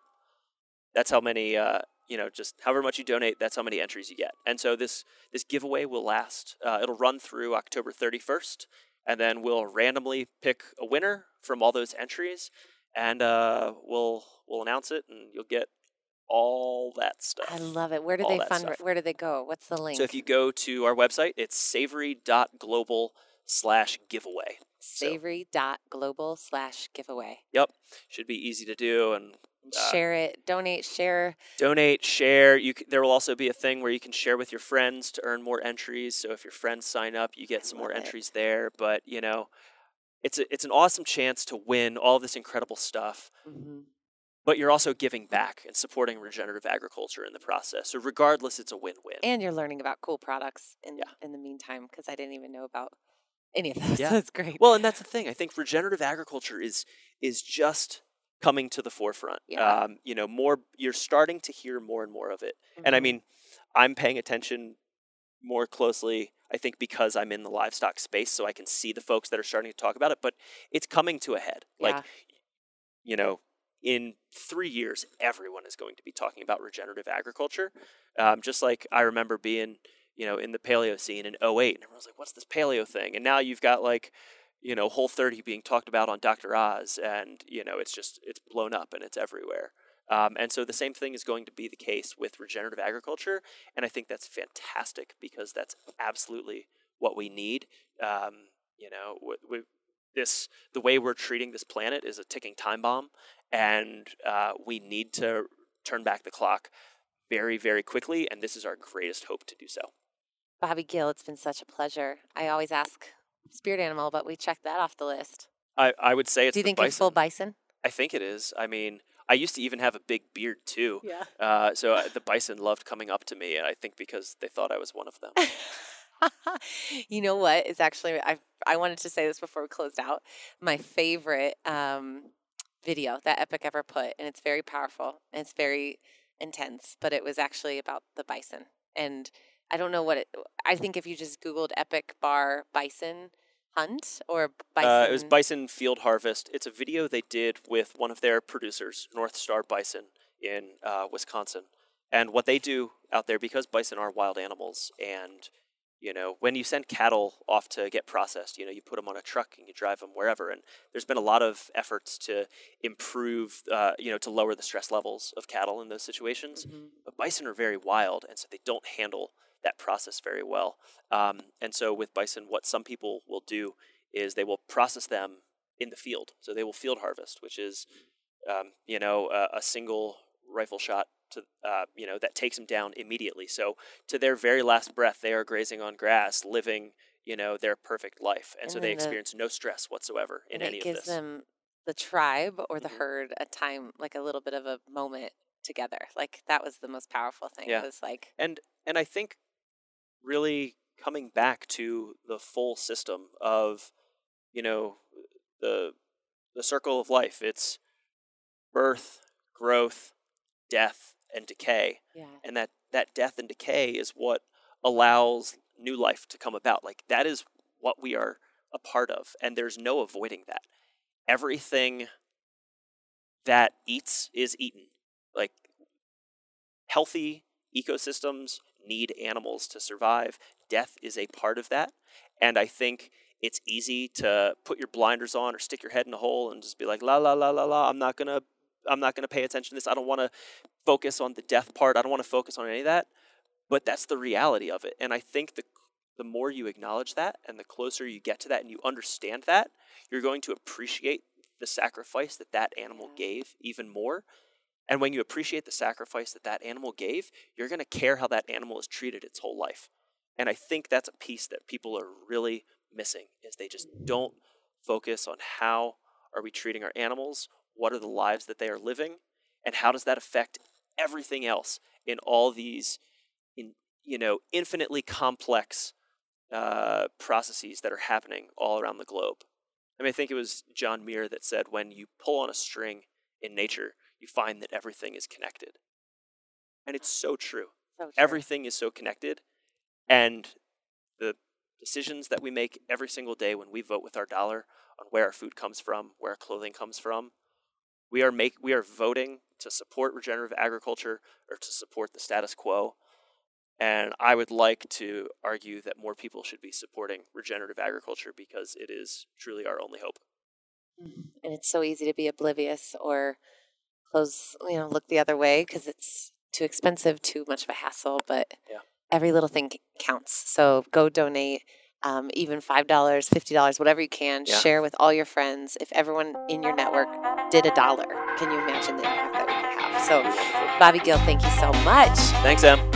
Speaker 2: That's how many, uh, you know, just however much you donate, that's how many entries you get. And so this this giveaway will last. Uh, it'll run through October thirty first, and then we'll randomly pick a winner from all those entries, and uh, we'll we'll announce it, and you'll get all that stuff.
Speaker 1: I love it. Where do
Speaker 2: all
Speaker 1: they fund?
Speaker 2: stuff.
Speaker 1: Where do they go? What's the link?
Speaker 2: So if you go to our website, it's savory.global slash giveaway.
Speaker 1: savory.global slash giveaway.
Speaker 2: Yep. Should be easy to do and Uh,
Speaker 1: share it, donate, share.
Speaker 2: donate, share. You c- there will also be a thing where you can share with your friends to earn more entries. So if your friends sign up, you get
Speaker 1: I
Speaker 2: some more
Speaker 1: it.
Speaker 2: entries there. But you know, it's a, it's an awesome chance to win all this incredible stuff.
Speaker 1: hmm
Speaker 2: But you're also giving back and supporting regenerative agriculture in the process. So regardless, it's a win-win.
Speaker 1: And you're learning about cool products in
Speaker 2: Yeah.
Speaker 1: in the meantime because I didn't even know about any of those.
Speaker 2: Yeah.
Speaker 1: That's great.
Speaker 2: Well, and that's the thing. I think regenerative agriculture is is just coming to the forefront.
Speaker 1: Yeah.
Speaker 2: Um, you know, more you're starting to hear more and more of it. And I
Speaker 1: Mhm.
Speaker 2: mean, I'm paying attention more closely, I think, because I'm in the livestock space, so I can see the folks that are starting to talk about it. But it's coming to a head. Like,
Speaker 1: Yeah.
Speaker 2: you know, in three years, everyone is going to be talking about regenerative agriculture. Um, just like I remember being, you know, in the paleo scene in 08, and everyone's like, what's this paleo thing? And now you've got like, you know, Whole 30 being talked about on Dr. Oz, and, you know, it's just, it's blown up and it's everywhere. Um, and so the same thing is going to be the case with regenerative agriculture. And I think that's fantastic because that's absolutely what we need. Um, you know, w- w- this the way we're treating this planet is a ticking time bomb, and uh, we need to turn back the clock very, very quickly. And this is our greatest hope to do so.
Speaker 1: Bobby Gill, it's been such a pleasure. I always ask spirit animal, but we checked that off the list.
Speaker 2: I, I would say it's
Speaker 1: Do you
Speaker 2: the
Speaker 1: think
Speaker 2: bison.
Speaker 1: you're full bison?
Speaker 2: I think it is. I mean, I used to even have a big beard too.
Speaker 1: Yeah.
Speaker 2: Uh, so uh, the bison loved coming up to me, and I think because they thought I was one of them.
Speaker 1: you know what? It's actually I I wanted to say this before we closed out. My favorite um, video that Epic ever put, and it's very powerful and it's very intense. But it was actually about the bison, and I don't know what it. I think if you just Googled Epic Bar Bison Hunt or bison,
Speaker 2: Uh, it was Bison Field Harvest. It's a video they did with one of their producers, North Star Bison, in uh, Wisconsin. And what they do out there, because bison are wild animals, and you know, when you send cattle off to get processed, you know, you put them on a truck and you drive them wherever. And there's been a lot of efforts to improve, uh, you know, to lower the stress levels of cattle in those situations.
Speaker 1: Mhm.
Speaker 2: But bison are very wild, and so they don't handle that process very well. Um, and so with bison, what some people will do is they will process them in the field. So they will field harvest, which is, um, you know, a, a single rifle shot to, uh, you know, that takes them down immediately. So to their very last breath, they are grazing on grass, living, you know, their perfect life, and,
Speaker 1: And
Speaker 2: so they
Speaker 1: the-
Speaker 2: experience no stress whatsoever in
Speaker 1: and
Speaker 2: any
Speaker 1: it
Speaker 2: of
Speaker 1: gives them the tribe or the
Speaker 2: Mhm.
Speaker 1: herd a time, like a little bit of a moment together. Like that was the most powerful thing.
Speaker 2: Yeah.
Speaker 1: It was like
Speaker 2: and and I think really coming back to the full system of you know the the circle of life it's birth growth death and decay
Speaker 1: yeah.
Speaker 2: and that that death and decay is what allows new life to come about like that is what we are a part of and there's no avoiding that everything that eats is eaten like healthy ecosystems need animals to survive death is a part of that and i think it's easy to put your blinders on or stick your head in a hole and just be like la la la la la. I'm not gonna I'm not gonna pay attention to this. I don't want to focus on the death part. I don't want to focus on any of that. But that's the reality of it. And I think the the more you acknowledge that and the closer you get to that and you understand that, you're going to appreciate the sacrifice that that animal mm-hmm. gave even more. And when you appreciate the sacrifice that that animal gave, you're going to care how that animal is treated its whole life. And I think that's a piece that people are really missing is they just mm-hmm. don't focus on how are we treating our animals, what are the lives that they are living, and how does that affect everything else in all these in you know infinitely complex uh, processes that are happening all around the globe. I mean, I think it was John Muir that said, when you pull on a string in nature, you find that everything is connected. And it's so true.
Speaker 1: So true.
Speaker 2: Everything is so connected. And the decisions that we make every single day when we vote with our dollar on where our food comes from, where our clothing comes from, we are make we are voting to support regenerative agriculture or to support the status quo. And I would like to argue that more people should be supporting regenerative agriculture because it is truly our only hope. Mm-hmm.
Speaker 1: and it's so easy to be oblivious or close you know look the other way because it's too expensive too much of a hassle but
Speaker 2: Yeah.
Speaker 1: every little thing counts so go donate um, even five dollars fifty dollars whatever you can
Speaker 2: Yeah.
Speaker 1: share with all your friends if everyone in your network did a dollar can you imagine the impact that we could have so bobby gill thank you so much
Speaker 2: Thanks, Em.